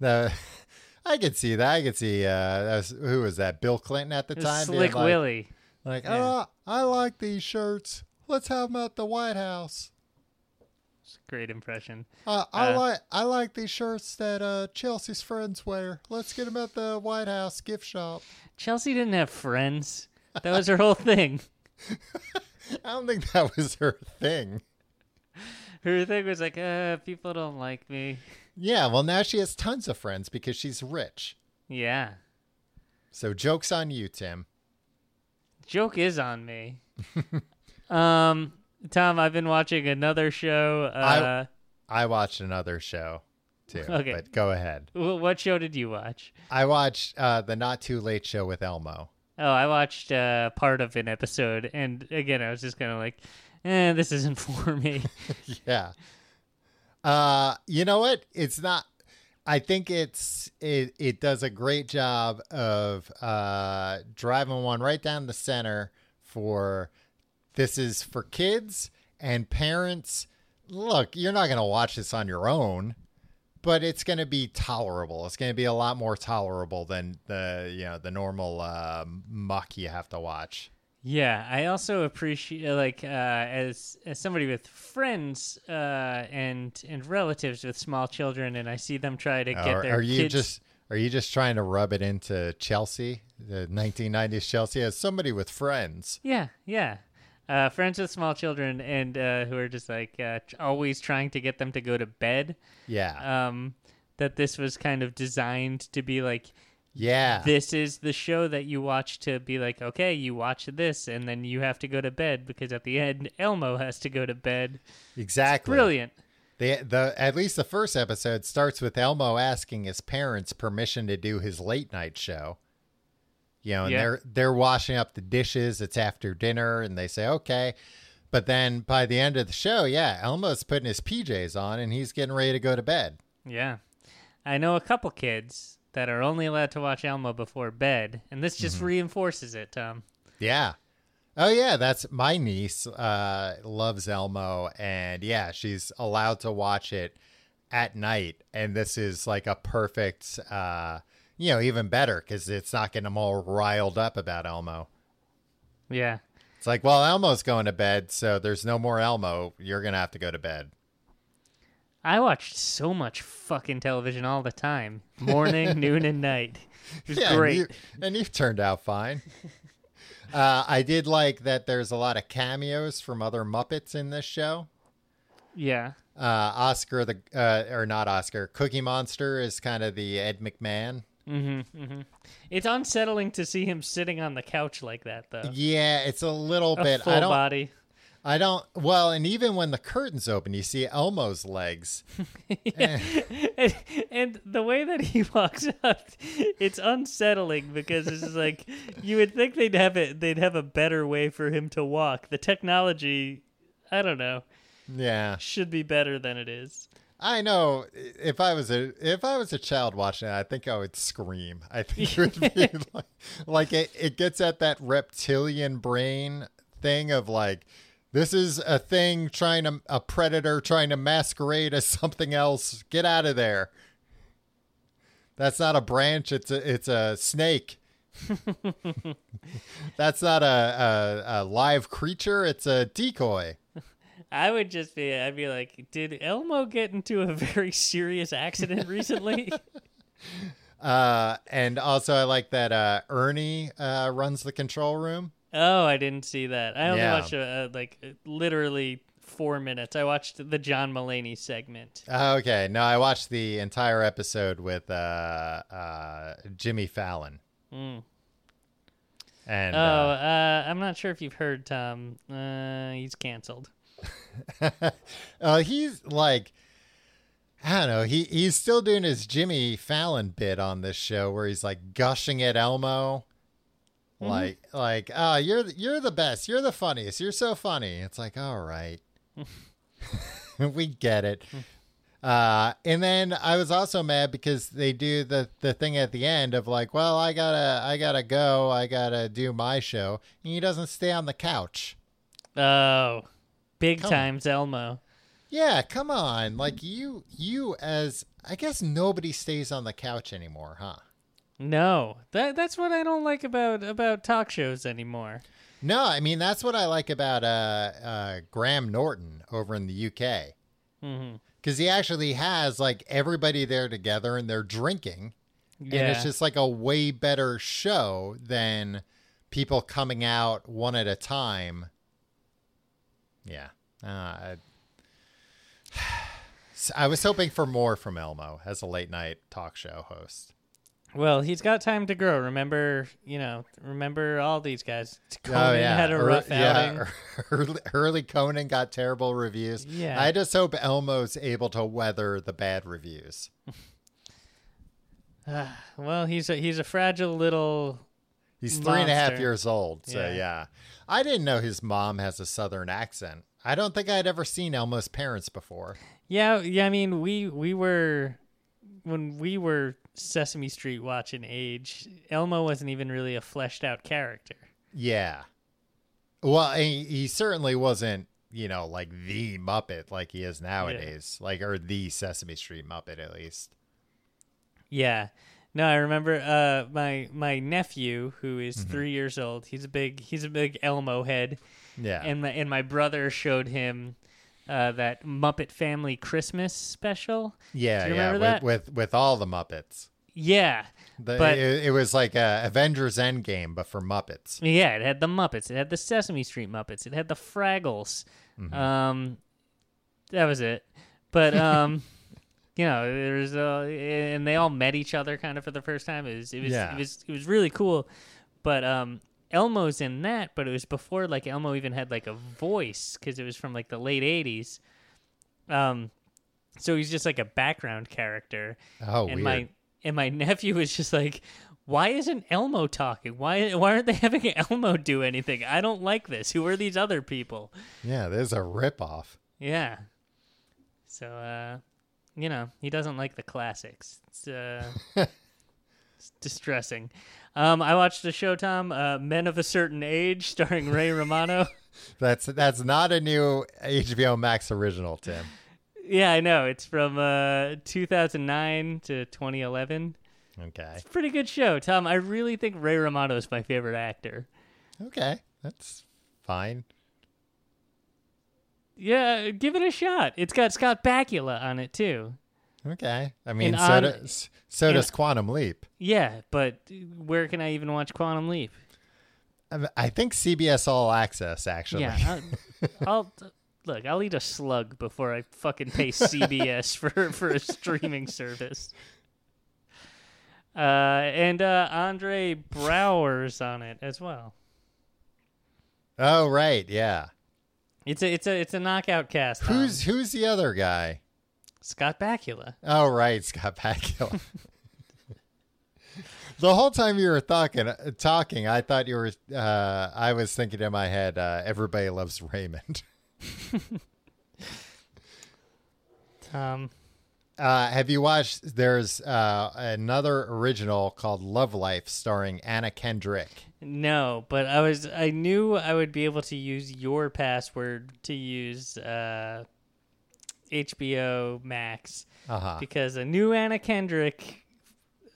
The, I could see that. I could see uh, that was, who was that? Bill Clinton at the time. Slick like, Willie. Like, Yeah. oh, I like these shirts. Let's have them at the White House. It's a Great impression. Uh, I Uh, like I like these shirts that uh, Chelsea's friends wear. Let's get them at the White House gift shop. Chelsea didn't have friends. That was her whole thing. I don't think that was her thing. Her thing was like, uh, people don't like me. Yeah, well now she has tons of friends because she's rich. Yeah. So jokes on you, Tim. Joke is on me. um, Tom, I've been watching another show. Uh, I watched another show too. Okay. But go ahead. wh- what show did you watch? I watched uh, the Not Too Late Show with Elmo. Oh, I watched uh, part of an episode, and again, I was just kind of like, "Eh, this isn't for me." yeah. Uh, you know what? It's not. I think it's it. It does a great job of uh, driving one right down the center for this is for kids and parents. Look, you're not going to watch this on your own. but it's going to be tolerable. It's going to be a lot more tolerable than the you know the normal uh, muck you have to watch. Yeah, I also appreciate like uh, as as somebody with friends uh, and and relatives with small children, and I see them try to get Or their are you kids. just are you just trying to rub it into Chelsea, the 1990s Chelsea, as somebody with friends? Yeah, yeah. Uh, friends with small children and uh, who are just like uh, always trying to get them to go to bed. Yeah, Um, that this was kind of designed to be like yeah. this is the show that you watch to be like okay you watch this and then you have to go to bed because at the end Elmo has to go to bed. exactly. Brilliant. The the at least the first episode starts with Elmo asking his parents permission to do his late night show. You know, and Yeah. they're they're washing up the dishes. It's after dinner, and they say okay. But then by the end of the show, yeah, Elmo's putting his PJs on and he's getting ready to go to bed. Yeah. I know a couple kids that are only allowed to watch Elmo before bed, and this just Mm-hmm. reinforces it, Tom. Yeah. Oh yeah, that's my niece uh loves Elmo and yeah, she's allowed to watch it at night and this is like a perfect uh you know, even better cuz it's not getting them all riled up about Elmo. Yeah. It's like, well, Elmo's going to bed, so there's no more Elmo. You're going to have to go to bed. I watched so much fucking television all the time. Morning, noon, and night. It was and great. you- and you've turned out fine. uh, I did like that there's a lot of cameos from other Muppets in this show. yeah. uh, Oscar the uh, or not Oscar Cookie Monster is kind of the Ed McMahon. Mm-hmm, mm-hmm. It's unsettling to see him sitting on the couch like that, though. Yeah, it's a little A bit. full I don't. body. I don't. Well, and even when the curtains open, you see Elmo's legs. and, and the way that he walks up, it's unsettling because it's like you would think they'd have it. They'd have a better way for him to walk. The technology, I don't know, Yeah, should be better than it is. I know. If I was a if I was a child watching it, I think I would scream. I think it would be like, like it. It gets at that reptilian brain thing of like. This is a thing trying to a predator trying to masquerade as something else. Get out of there. That's not a branch. It's a it's a snake. That's not a, a, a live creature. It's a decoy. I would just be. I'd be like, did Elmo get into a very serious accident recently? Uh, and also, I like that uh, Ernie uh, runs the control room. Oh, I didn't see that. I only Yeah. watched uh, like uh, literally four minutes. I watched the John Mulaney segment. Okay, no, I watched the entire episode with uh, uh, Jimmy Fallon. Mm. And Oh, uh, uh, I'm not sure if you've heard Tom. Uh, he's canceled. uh, he's like, I don't know, he he's still doing his Jimmy Fallon bit on this show where he's like gushing at Elmo. Like, like, oh, you're you're the best. You're the funniest. You're so funny. It's like, all right, we get it. Uh, and then I was also mad because they do the the thing at the end of like, well, I gotta I gotta go. I gotta do my show. And he doesn't stay on the couch. Oh, big Come. times Elmo. Yeah, come on. Like you you as I guess nobody stays on the couch anymore, huh? No, that that's what I don't like about about talk shows anymore. No, I mean that's what I like about uh, uh, Graham Norton over in the UK because he actually has like everybody there together and they're drinking, Yeah, and it's just like a way better show than people coming out one at a time. Yeah, uh, I, I was hoping for more from Elmo as a late night talk show host. Well, he's got time to grow. Remember, you know, remember all these guys. Oh, Conan had a rough outing. Yeah, Hurley Conan got terrible reviews. Yeah. I just hope Elmo's able to weather the bad reviews. Well, he's a he's a fragile little. He's three and a half Monster. years old, so Yeah. yeah. I didn't know his mom has a southern accent. I don't think I'd ever seen Elmo's parents before. Yeah, yeah. I mean, we we were when we were Sesame Street watching age. Elmo wasn't even really a fleshed out character. Yeah. Well, he, he certainly wasn't, you know, like the Muppet like he is nowadays, like or the Sesame Street Muppet at least. Yeah. No, I remember uh, my my nephew who is Mm-hmm. three years old. He's a big he's a big Elmo head, Yeah. and my and my brother showed him uh, that Muppet Family Christmas special. yeah, yeah, remember with, that? with with all the Muppets. Yeah, The, But- it, it was like a Avengers Endgame, but for Muppets. yeah. It had the Muppets. It had the Sesame Street Muppets. It had the Fraggles. Mm-hmm. Um, that was it. But um. You know, there's uh, and they all met each other kind of for the first time. It was, it was, Yeah. it was, it was really cool. But um, Elmo's in that, but it was before like Elmo even had like a voice because it was from like the late '80s. Um, so he's just like a background character, Oh, and weird. my and my nephew was just like, "Why isn't Elmo talking? Why why aren't they having Elmo do anything? I don't like this. Who are these other people?" yeah, there's a ripoff. Yeah. So, uh, you know, he doesn't like the classics. It's, uh, it's distressing. Um, I watched a show, Tom, uh, Men of a Certain Age, starring Ray Romano. That's that's not a new HBO Max original, Tim. yeah, I know. It's from uh, 2009 to 2011. Okay. It's a pretty good show, Tom. I really think Ray Romano is my favorite actor. Okay. That's fine. Yeah, give it a shot. It's got Scott Bakula on it too. Okay. I mean, so, on- does, so does Quantum Leap. Yeah, but where can I even watch Quantum Leap? I think CBS All Access, actually. Yeah, I'll, I'll look. I'll eat a slug before I fucking pay CBS for for a streaming service. Uh, and uh, Andre Braugher's on it as well. oh, right. Yeah. It's a it's a it's a knockout cast. Who's who's the other guy? Scott Bakula? Oh, right. Scott Bakula. the whole time you were talking, talking, I thought you were. Uh, I was thinking in my head, uh, everybody loves Raymond. Um, Uh, have you watched? There's uh, another original called Love Life, starring Anna Kendrick. no, but I was I knew I would be able to use your password to use uh, HBO Max. Uh huh. because a new Anna Kendrick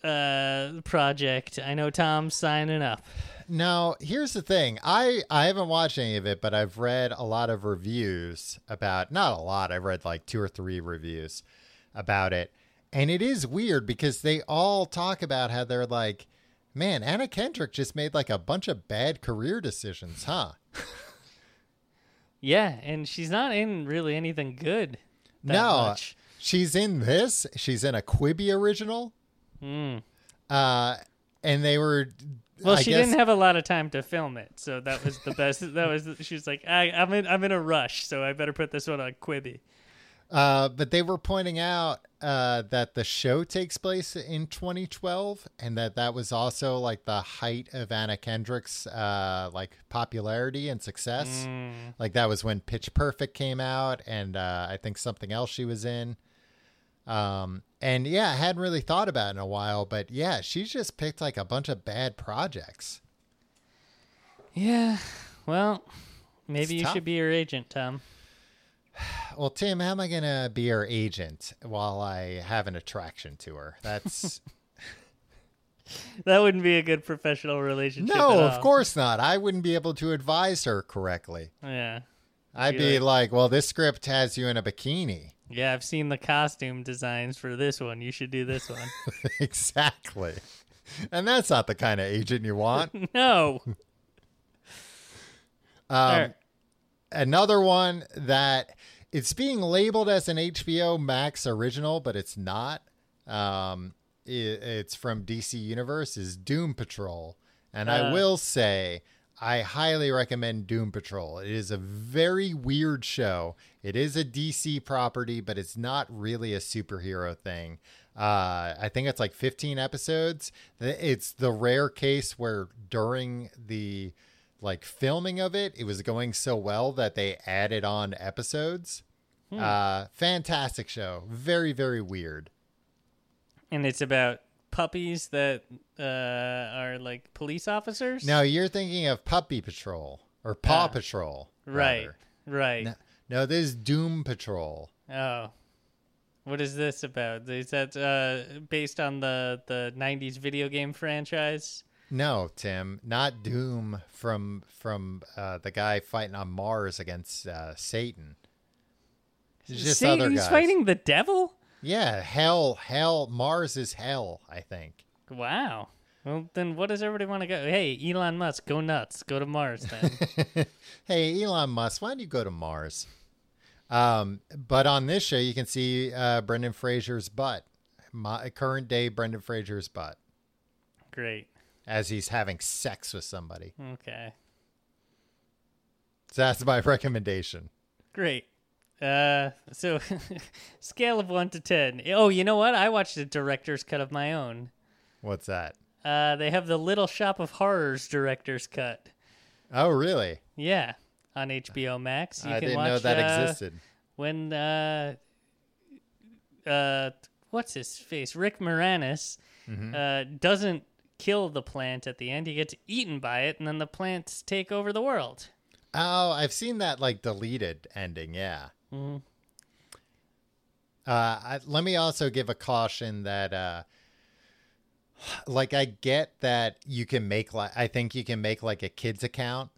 uh, project. I know Tom's signing up. Now, here's the thing. I I haven't watched any of it, but I've read a lot of reviews about not a lot. I've read like two or three reviews about it. And it is weird because they all talk about how they're like, man, Anna Kendrick just made like a bunch of bad career decisions, huh? Yeah, and she's not in really anything good. No, much. she's in this. She's in a Quibi original. Mm. Uh, and they were. Well, I she guess- didn't have a lot of time to film it, so that was the best. that was she was like, I, I'm in I'm in a rush, so I better put this one on Quibi. Uh, but they were pointing out uh, that the show takes place in 2012, and that that was also like the height of Anna Kendrick's uh, like popularity and success. Mm. Like that was when Pitch Perfect came out, and uh, I think something else she was in. Um, and yeah, I hadn't really thought about it in a while, but yeah, she's just picked like a bunch of bad projects. Yeah, well, maybe It's you tough. should be her agent, Tom. Well, Tim, how am I gonna be her agent while I have an attraction to her? That's That wouldn't be a good professional relationship. No, of course not. I wouldn't be able to advise her correctly. Yeah, I'd Be be like- like, well, this script has you in a bikini. yeah. I've seen the costume designs for this one. You should do this one. exactly. And that's not the kind of agent you want. no. Um. Another one that it's being labeled as an HBO Max original, but it's not. Um, i it's from DC Universe is Doom Patrol, and I Uh. will say I highly recommend Doom Patrol. It is a very weird show. It is a DC property, but it's not really a superhero thing. Uh, I think it's like 15 episodes. It's the rare case where during the like filming of it, it was going so well that they added on episodes. Uh, fantastic show. Very, very weird. And it's about puppies that uh, are like police officers. Now you're thinking of Puppy Patrol or Paw Ah. Patrol, right, rather. right. No. No, this is Doom Patrol. Oh. What is this about? Is that uh, based on the, the 90s video game franchise? No, Tim, not Doom from from uh, the guy fighting on Mars against uh, Satan. It's just Say other guys. fighting the devil? Yeah, hell, hell. Mars is hell. I think. Wow. Well, then what does everybody want to go? Hey, Elon Musk, go nuts. Go to Mars then. hey, Elon Musk, why don't you go to Mars? Um, but on this show, you can see uh, Brendan Fraser's butt, my, current day Brendan Fraser's butt, Great. As he's having sex with somebody. Okay. So that's my recommendation. Great. Uh, so scale of one to ten. Oh, you know what? I watched a director's cut of my own. What's that? Uh, they have the Little Shop of Horrors director's cut. Oh, really? Yeah, on HBO Max. You I can didn't watch know that uh, existed. when uh, uh, what's his face? Rick Moranis Mm-hmm. uh, doesn't kill the plant at the end. He gets eaten by it, and then the plants take over the world. Oh, I've seen that like deleted ending. Yeah. Mhm. Uh, I, let me also give a caution that, uh, like, I get that you can make like I think you can make like a kids account.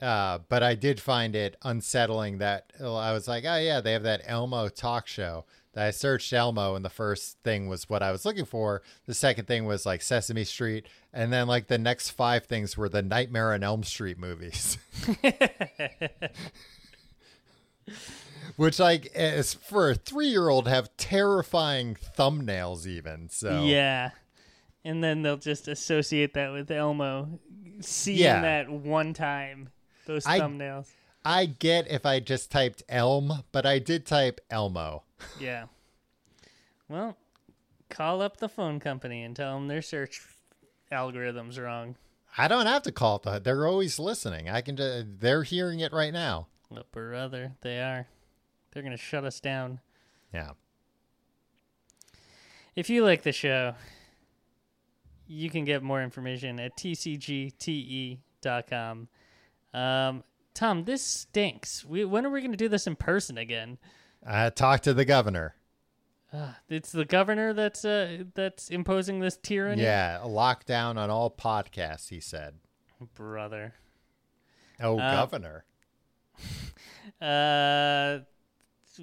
Uh, but I did find it unsettling that I was like, oh yeah, they have that Elmo talk show. That I searched Elmo, and the first thing was what I was looking for. The second thing was like Sesame Street, and then like the next five things were the Nightmare on Elm Street movies. which like is for a three-year-old have terrifying thumbnails even so Yeah. And then they'll just associate that with Elmo. Seeing Yeah. that one time, those I- thumbnails. i get if i just typed elm but i did type elmo Yeah. Well, call up the phone company and tell them their search algorithm's wrong. i don't have to call it they're always listening i can just, they're hearing it right now Well, brother, they are. They're going to shut us down. yeah If you like the show, you can get more information at tcgte.com. Um, Tom, this stinks. We, when are we going to do this in person again? Uh, talk to the governor It's the governor that's uh, that's imposing this tyranny. yeah a lockdown on all podcasts he said brother. oh Uh, governor Uh,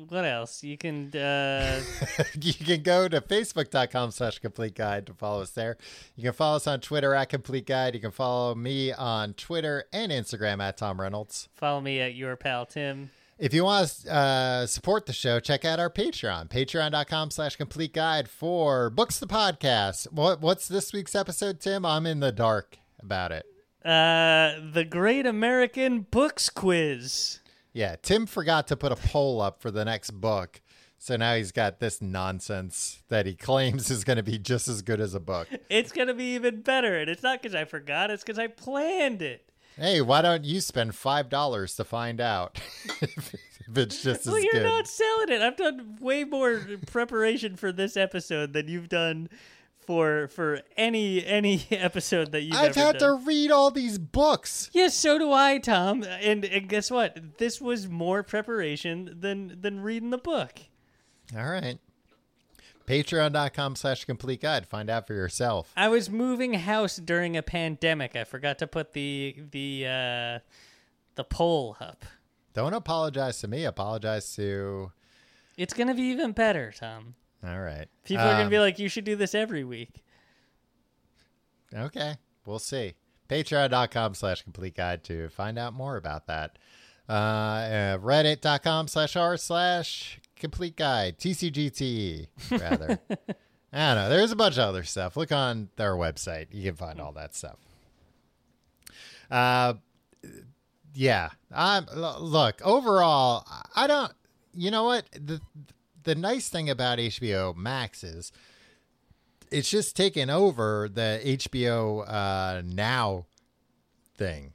what else? You can. Uh, you can go to facebook.com slash complete guide to follow us there. You can follow us on Twitter at complete guide. You can follow me on Twitter and Instagram at Tom Reynolds. follow me at your pal Tim. If you want to uh, support the show, check out our Patreon, patreon.com slash complete guide for books the podcast. What what's this week's episode, Tim? I'm in the dark about it. Uh, the Great American Books Quiz. Yeah, Tim forgot to put a poll up for the next book. So now he's got this nonsense that he claims is going to be just as good as a book. It's gonna be even better, and it's not because I forgot. It's because I planned it. Hey, why don't you spend five dollars to find out if it's just as Well, you're good? not selling it. I've done way more preparation for this episode than you've done for for any any episode that you've I've ever had done. to read all these books. Yes, so do I, Tom. And, and guess what? This was more preparation than than reading the book. All right. Patreon.com slash complete guide. Find out for yourself. I was moving house during a pandemic. I forgot to put the the uh, the poll up. Don't apologize to me. Apologize to. It's gonna be even better, Tom. All right. People are gonna be Um, like, "You should do this every week." Okay. We'll see. Patreon.com slash complete guide to find out more about that. Uh, uh, Reddit.com slash r slash complete guide. TCGTE, E, rather. I don't know. There's a bunch of other stuff. Look on their website. You can find all that stuff. Uh, yeah. L- look, overall, I don't. You know what? The the nice thing about HBO Max is it's just taken over the HBO uh, Now thing.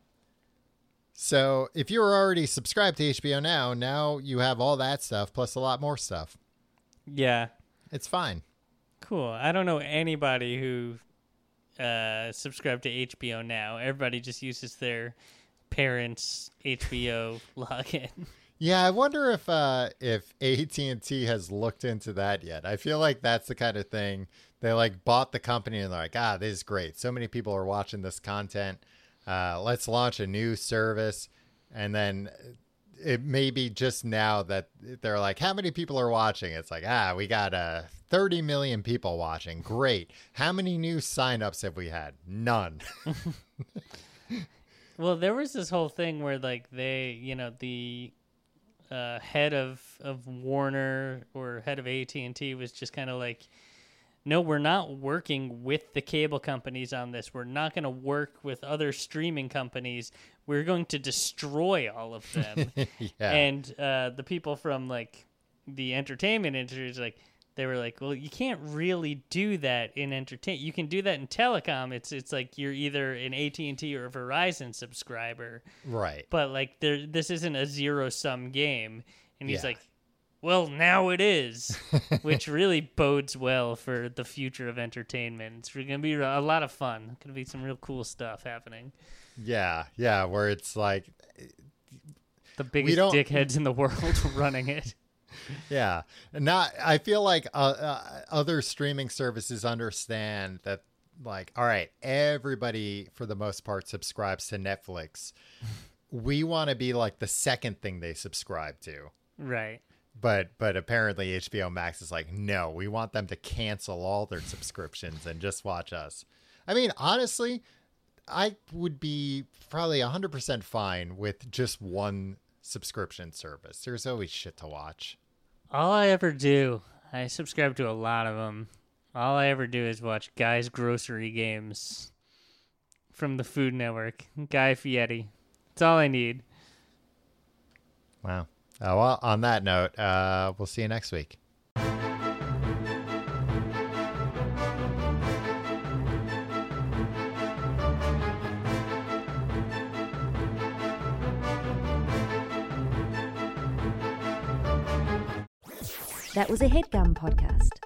So if you're already subscribed to HBO Now, now you have all that stuff plus a lot more stuff. Yeah, It's fine. cool. I don't know anybody who uh, subscribed to HBO now. Everybody just uses their parents' HBO login. Yeah, I wonder if uh, if AT and T has looked into that yet. I feel like that's the kind of thing they like bought the company and they're like, ah, this is great. So many people are watching this content. Uh, let's launch a new service, and then it may be just now that they're like, how many people are watching? It's like, ah, we got uh, 30 million people watching. Great. How many new signups have we had? None. Well, there was this whole thing where like they, you know, the uh, head of of Warner or head of AT and T was just kind of like, no, we're not working with the cable companies on this. We're not going to work with other streaming companies. We're going to destroy all of them. yeah. And uh, the people from like the entertainment industry is like, they were like, well, you can't really do that in entertain. You can do that in telecom. It's it's like you're either an AT and T or a Verizon subscriber, right. but like there, this isn't a zero sum game. And he's Yeah. like, well, now it is, which really bodes well for the future of entertainment. It's going to be a lot of fun. It's Going to be some real cool stuff happening. Yeah. Yeah. Where it's like, The biggest dickheads in the world running it. Yeah, not. I feel like uh, uh, other streaming services understand that. Like, all right, everybody for the most part subscribes to Netflix. we want to be like the second thing they subscribe to. Right. But but apparently HBO Max is like, no, we want them to cancel all their subscriptions and just watch us. I mean, honestly, I would be probably 100% fine with just one subscription service. There's always shit to watch. All I ever do, I subscribe to a lot of them. All I ever do is watch Guy's Grocery Games from the Food Network. Guy Fieri. That's all I need. Wow. Uh, well, on that note, uh, we'll see you next week. That was a headgum podcast.